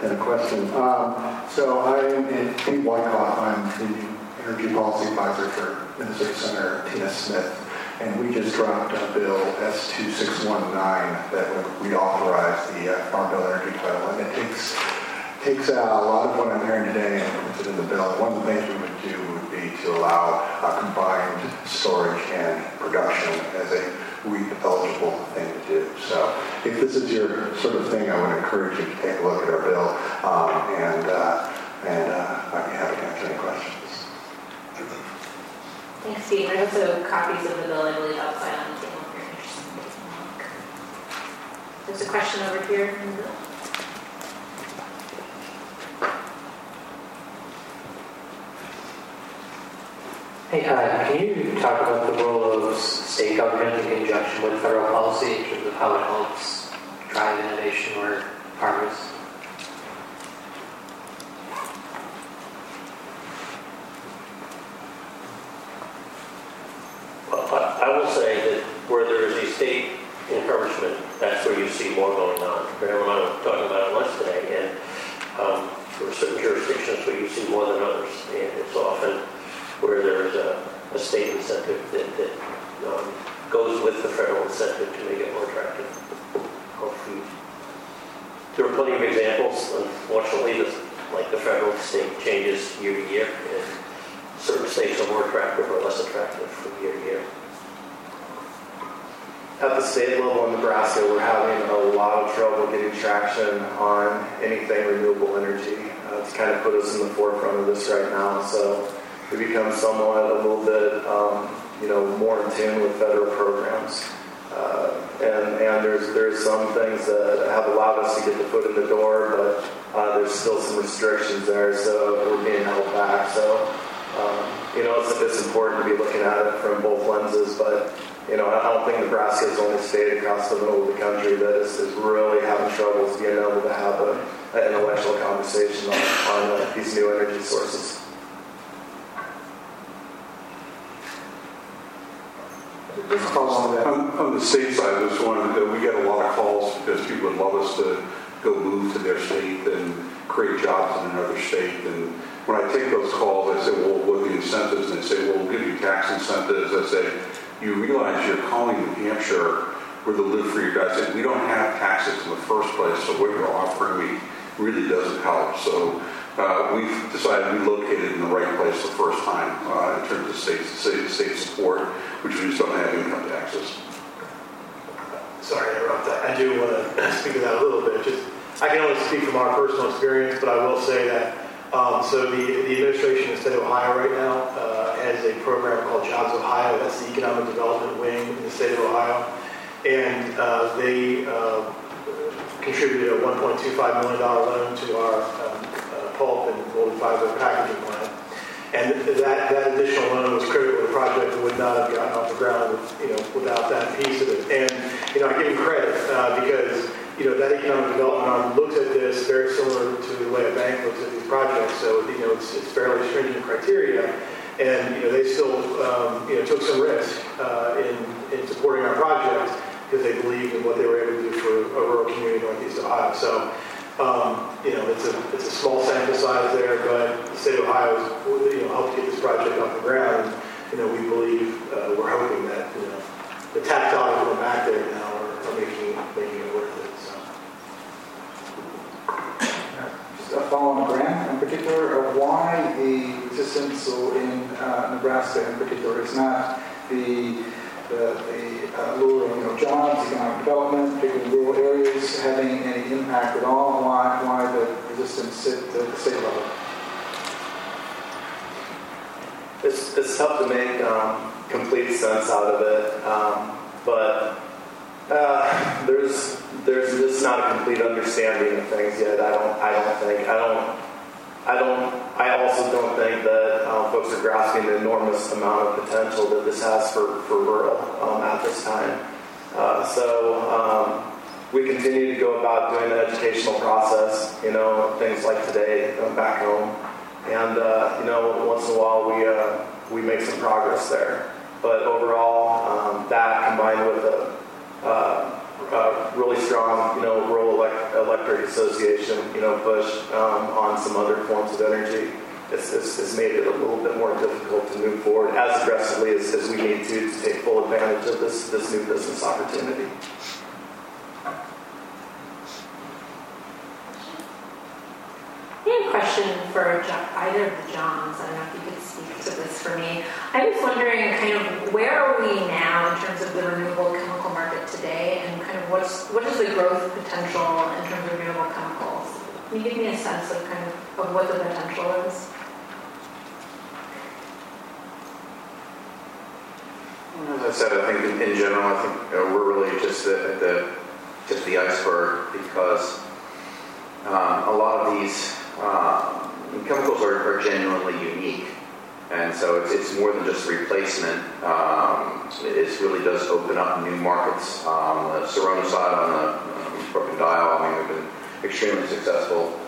than a question. Um, so I'm in Pete Wyckoff. I'm the energy policy advisor for Minnesota Senator Tina Smith. And we just dropped a bill, S2619, that would reauthorize the uh, Farm Bill Energy Title. And it takes takes out a lot of what I'm hearing today and puts it in the bill. One of the things we would do would be to allow uh, combined storage and production as a REAP eligible thing to do. So if this is your sort of thing, I would encourage you to take a look at our bill um, and, uh, and uh, I'd be happy to answer any questions. Thanks, Steve. There's also copies of the bill, I believe, outside on the table if you're interested in taking a look. There's a question over here in the. Hey, uh, can you talk about the role of state government in conjunction with federal policy in terms of how it helps drive innovation or farmers? I will say that where there is a state encouragement, that's where you see more going on. Remember, I was talking about it once today, and um, are certain jurisdictions where you see more than others, and it's often where there is a, a state incentive that, that um, goes with the federal incentive to make it more attractive. Hopefully, there are plenty of examples. Unfortunately, the, like the federal state changes year to year, and certain states are more attractive or less attractive from year to year. At the state level in Nebraska, we're having a lot of trouble getting traction on anything renewable energy. Uh, it's kind of put us in the forefront of this right now, so we become somewhat a little bit, um, you know, more in tune with federal programs. Uh, and and there's there's some things that have allowed us to get the foot in the door, but uh, there's still some restrictions there, so we're being held back. So um, you know, it's, it's important to be looking at it from both lenses, but you know, I don't think Nebraska is the only state across the middle of the country that is, is really having troubles being able to have a, an intellectual conversation on, on uh, these new energy sources. Just follow on. On, the state side, I just wanted to, we get a lot of calls because people would love us to go move to their state and create jobs in another state. And when I take those calls, I say, well, what are the incentives? And they say, well, we'll give you tax incentives. I say, you realize you're calling New Hampshire where the live for your guys. And we don't have taxes in the first place, so what you're offering me really doesn't help. So uh, we've decided we located in the right place the first time uh, in terms of state, state, state support, which we just don't have income taxes. Sorry to interrupt that. I do want to speak to that a little bit. Just, I can only speak from our personal experience, but I will say that, um, so the, the administration in the state of Ohio right now uh, has a program called Jobs Ohio. That's the economic development wing in the state of Ohio. And uh, they uh, contributed a $1.25 million loan to our uh, pulp and molded fiber packaging plant. And that, that additional loan was critical to the project and would not have gotten off the ground, you know, without that piece of it. And, you know, I give them credit uh, because, you know, that economic development arm looks at this very similar to the way a bank looks at these projects. So, you know, it's, it's fairly stringent criteria. And, you know, they still, um, you know, took some risk uh, in, in supporting our project because they believed in what they were able to do for a rural community in Northeast Ohio. So, um, you know, it's a it's a small sample size there, but the state of Ohio has you know helped get this project off the ground. You know, we believe uh, we're hoping that you know the dollars going back there now are, are making making it worth it. So. Just a follow on Graham in particular, of why the resistance in uh, Nebraska in particular is not the the, the lure of jobs, economic development, particularly rural areas, having any impact at all? Why, why the resistance at the state level? It's, it's tough to make um, complete sense out of it, um, but uh, there's there's just not a complete understanding of things yet. I don't. I don't think. I don't. I don't. I also don't think that um, folks are grasping the enormous amount of potential that this has for for rural um, at this time. Uh, so um, we continue to go about doing the educational process. You know, things like today um, back home, and uh, you know, once in a while we uh, we make some progress there. But overall, um, that combined with a uh, really strong, you know, rural elect- electric association, you know, push um, on some other forms of energy. It's made it a little bit more difficult to move forward as aggressively as, as we need to to take full advantage of this, this new business opportunity. Have a question for either of the Johns. I don't know if you could speak to this for me. I was wondering kind of where are we now in terms of the renewable chemical market today and kind of what's what is the growth potential in terms of renewable chemicals? Can you give me a sense of kind of, of what the potential is? As I said, I think in, in general, I think we're really just at the tip the iceberg because um, a lot of these um, chemicals are, are genuinely unique. And so it's, it's more than just replacement. Um, it it really does open up new markets. Um, the Sorona side on the propanediol, I mean, we've been extremely successful.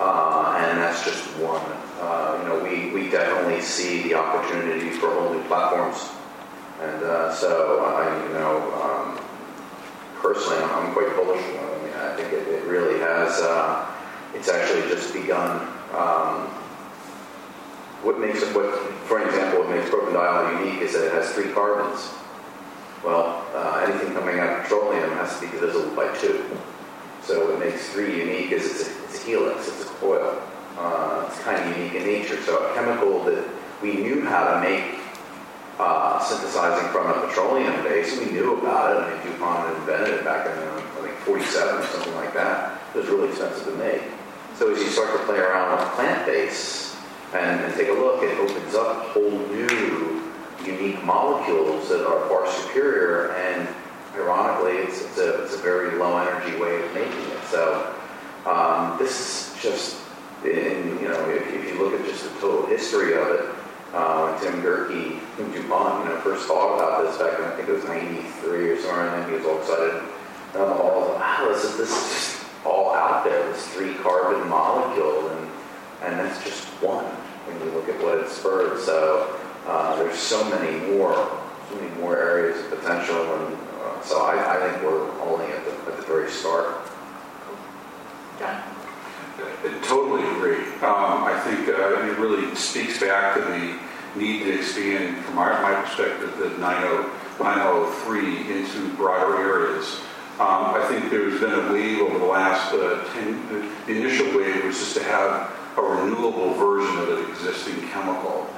Uh, and that's just one. Uh, you know, we, we definitely see the opportunity for whole new platforms. And uh, so I, you know, um, personally, I'm, I'm quite bullish. I mean, I think it, it really has. It's actually just begun. Um, what makes it, what, for example, what makes propanediol unique is that it has three carbons. Well, uh, anything coming out of petroleum has to be divisible by two. So what makes three unique is it's a, it's a helix, it's a coil. Uh, it's kind of unique in nature. So a chemical that we knew how to make uh, synthesizing from a petroleum base. We knew about it. I mean, DuPont invented it back in, uh, I think, 47 or something like that. It was really expensive to make. So as you start to play around with plant base and, and take a look, it opens up whole new, unique molecules that are far superior. And ironically, it's, it's, a, it's a very low energy way of making it. So um, this is just, in, you know, if, if you look at just the total history of it, uh, Tim Gerke from DuPont, you know, first thought about this back in, I think it was 93 or somewhere, and he was all excited down the hall, wow, this is, this is all out there, this three carbon molecule, and, and that's just one when you look at what it spurred. So uh, there's so many more, so many more areas of potential, and uh, so I, I think we're only at the, at the very start. John? I totally agree. Um, I think uh, it really speaks back to the need to expand, from our, my perspective, the 90, 903 into broader areas. Um, I think there's been a wave over the last uh, 10, the initial wave was just to have a renewable version of an existing chemical.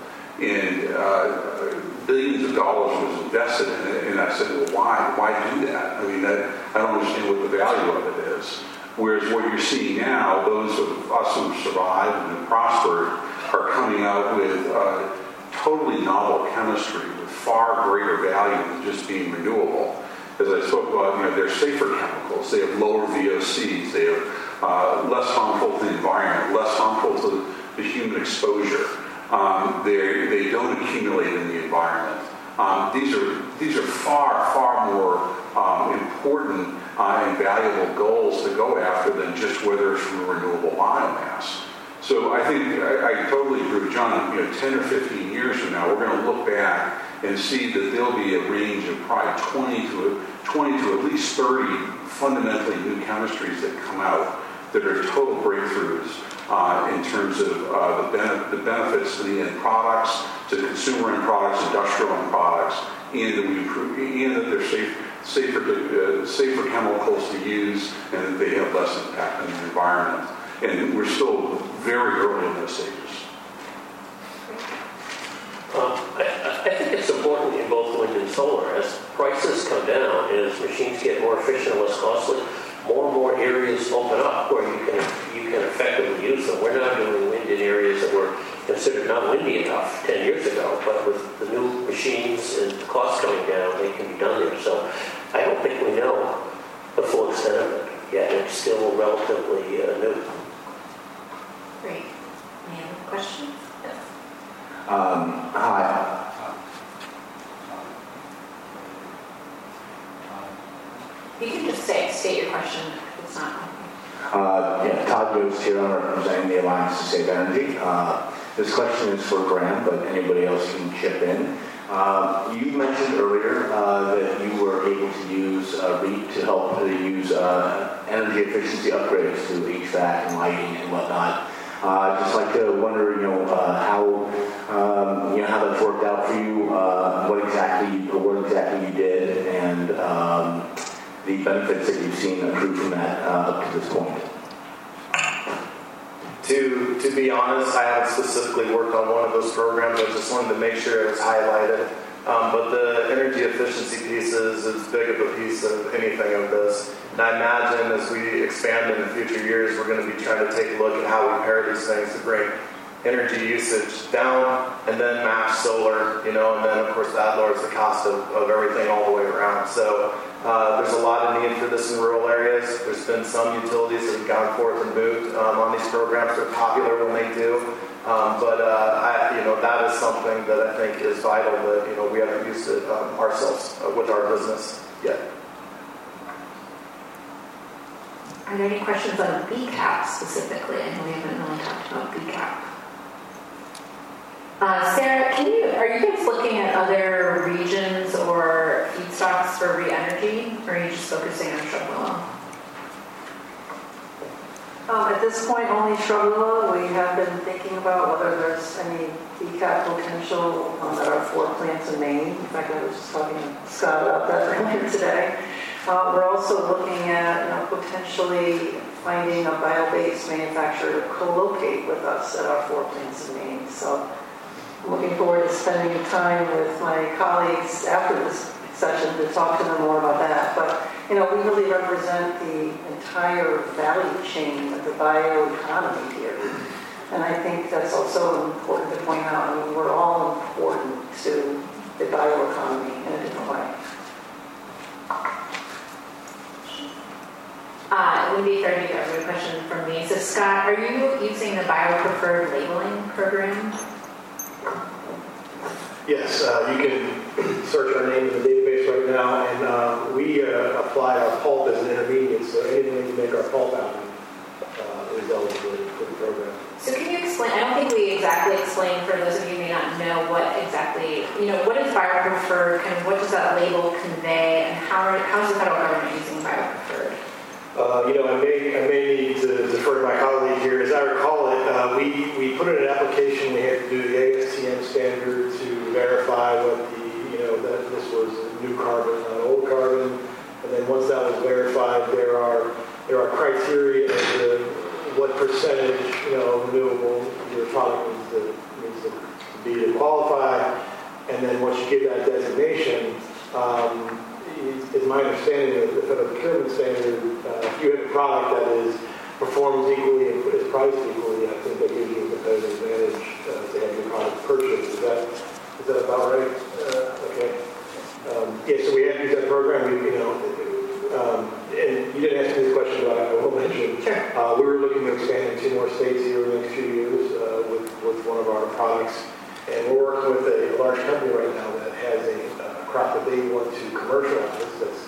And uh, billions of dollars was invested in it, and I said, well, why? Why do that? I mean, that, I don't understand what the value of it is. Whereas what you're seeing now, those of us who survived and prospered are coming out with uh, totally novel chemistry with far greater value than just being renewable. As I spoke about, you know, they're safer chemicals. They have lower VOCs. They are uh, less harmful to the environment, less harmful to the human exposure. Um, they don't accumulate in the environment. Um, these are these are far far more um, important uh, and valuable goals to go after than just whether it's from renewable biomass. So I think I, I totally agree with John. You know, 10 or 15 years from now, we're going to look back and see that there'll be a range of probably 20 to 20 to at least 30 fundamentally new chemistries that come out that are total breakthroughs uh, in terms of uh, the, bene- the benefits to the end products, to consumer end products, industrial end products, and that we improve, and that they're safe, safer, to, uh, safer chemicals to use, and that they have less impact on the environment. And we're still very early in those stages. Um, I, I think it's important in both wind and solar. As prices come down, as machines get more efficient and less costly, more and more areas open up where you can you can effectively use them. We're not doing wind in areas that were considered not windy enough 10 years ago, but with the new machines and the costs coming down, they can be done there. So I don't think we know the full extent of it yet. It's still relatively uh, new. Great. Any other questions? Um, hi. You can just say, state your question. It's not. Uh, yeah, Todd Goats here. I'm representing the Alliance to Save Energy. Uh, this question is for Graham, but anybody else can chip in. Uh, you mentioned earlier uh, that you were able to use REAP to help use uh, energy efficiency upgrades to HVAC and lighting and whatnot. Uh, just like to wonder, you know, uh, how um, you know how that's worked out for you, uh, what exactly you, what exactly you did, and um, the benefits that you've seen accrue from that uh, up to this point. To, to be honest, I haven't specifically worked on one of those programs. I just wanted to make sure it was highlighted. Um, but the energy efficiency piece is as big of a piece of anything of this. And I imagine as we expand in the future years, we're going to be trying to take a look at how we pair these things to bring energy usage down and then match solar, you know, and then of course that lowers the cost of, of everything all the way around. So uh, there's a lot of need for this in rural areas. There's been some utilities that have gone forth and moved um, on these programs. They're popular when they do. Um, but uh, I, you know that is something that I think is vital. That you know we haven't used it um, ourselves uh, with our business yet. Are there any questions on BCAP specifically? I know we haven't really talked about BCAP. Uh, Sarah, can you, are you guys looking at other regions or feedstocks for ReEnergy, or are you just focusing on shrub willow? Um, At this point, only shrub willow. We have been thinking about whether there's any BCAP potential um, at our four plants in Maine. In fact, I was just talking to Scott about that (laughs) earlier today. Uh, We're also looking at, you know, potentially finding a bio-based manufacturer to co-locate with us at our four plants in Maine. So looking forward to spending time with my colleagues after this session to talk to them more about that. But, you know, we really represent the entire value chain of the bioeconomy here. And I think that's also important to point out. I mean, we're all important to the bioeconomy in a different way. Uh, Wendy, third, you have a question from me. So Scott, are you using the bio-preferred labeling program? Yes, uh, you can search our name in the database right now, and uh, we uh, apply our pulp as an intermediate, so anything we make our pulp out of uh, is eligible for the program. So can you explain, I don't think we exactly explained for those of you who may not know what exactly, you know, what is bio-preferred, kind of what does that label convey, and how, are, how is the federal government using bio-preferred? Uh, you know, I may, I may need to defer to my colleague here. As I recall it, uh, we, we put in an application, we had to do the ASTM standard to verify what the, you know, that this was new carbon, not old carbon. And then once that was verified, there are, there are criteria as to what percentage, you know, renewable your product needs to, needs to be to qualify. And then once you give that designation, um, is my understanding of the federal procurement standard, uh, if you have a product that is, performs equally and is priced equally, I think that gives you a competitive advantage uh, to have your product purchased. Is that, is that about right? Uh, Okay. Um, Yeah, so we have used that program, we, you know, um, and you didn't ask me this question, but I will mention. Uh, We were looking to expand in two more states here in the next few years uh, with, with one of our products. And we're working with a large company right now that has a crop that they want to commercialize. That's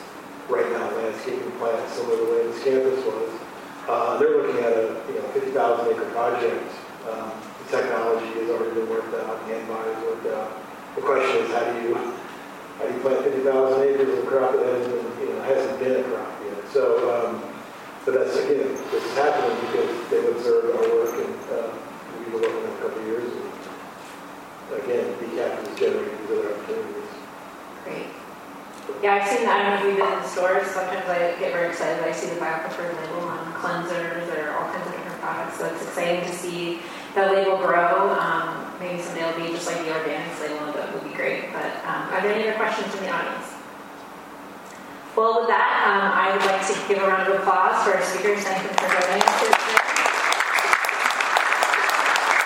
right now landscaping plant, similar to the way this campus was. Uh, They're looking at a, you know, 50,000 acre project. Um, The technology has already been worked out, the end buyers worked out. The question is, how do you, how do you plant 50,000 acres of crop that hasn't, been, you know, hasn't been a crop yet? So, um, but that's, again, this is happening because they've observed our work and uh, we've been working on a couple of years. And again, BCAP is generating these other opportunities. Great. Yeah, I've seen, that. I don't know if you've been in stores, sometimes I get very excited, I see the bio-preferred label on cleansers or all kinds of different products, so it's exciting to see that label grow. Um, maybe someday it'll be just like the organics label, that would be great, but um, are there any other questions from the audience? Well, with that, um, I would like to give a round of applause for our speakers, thank them for joining us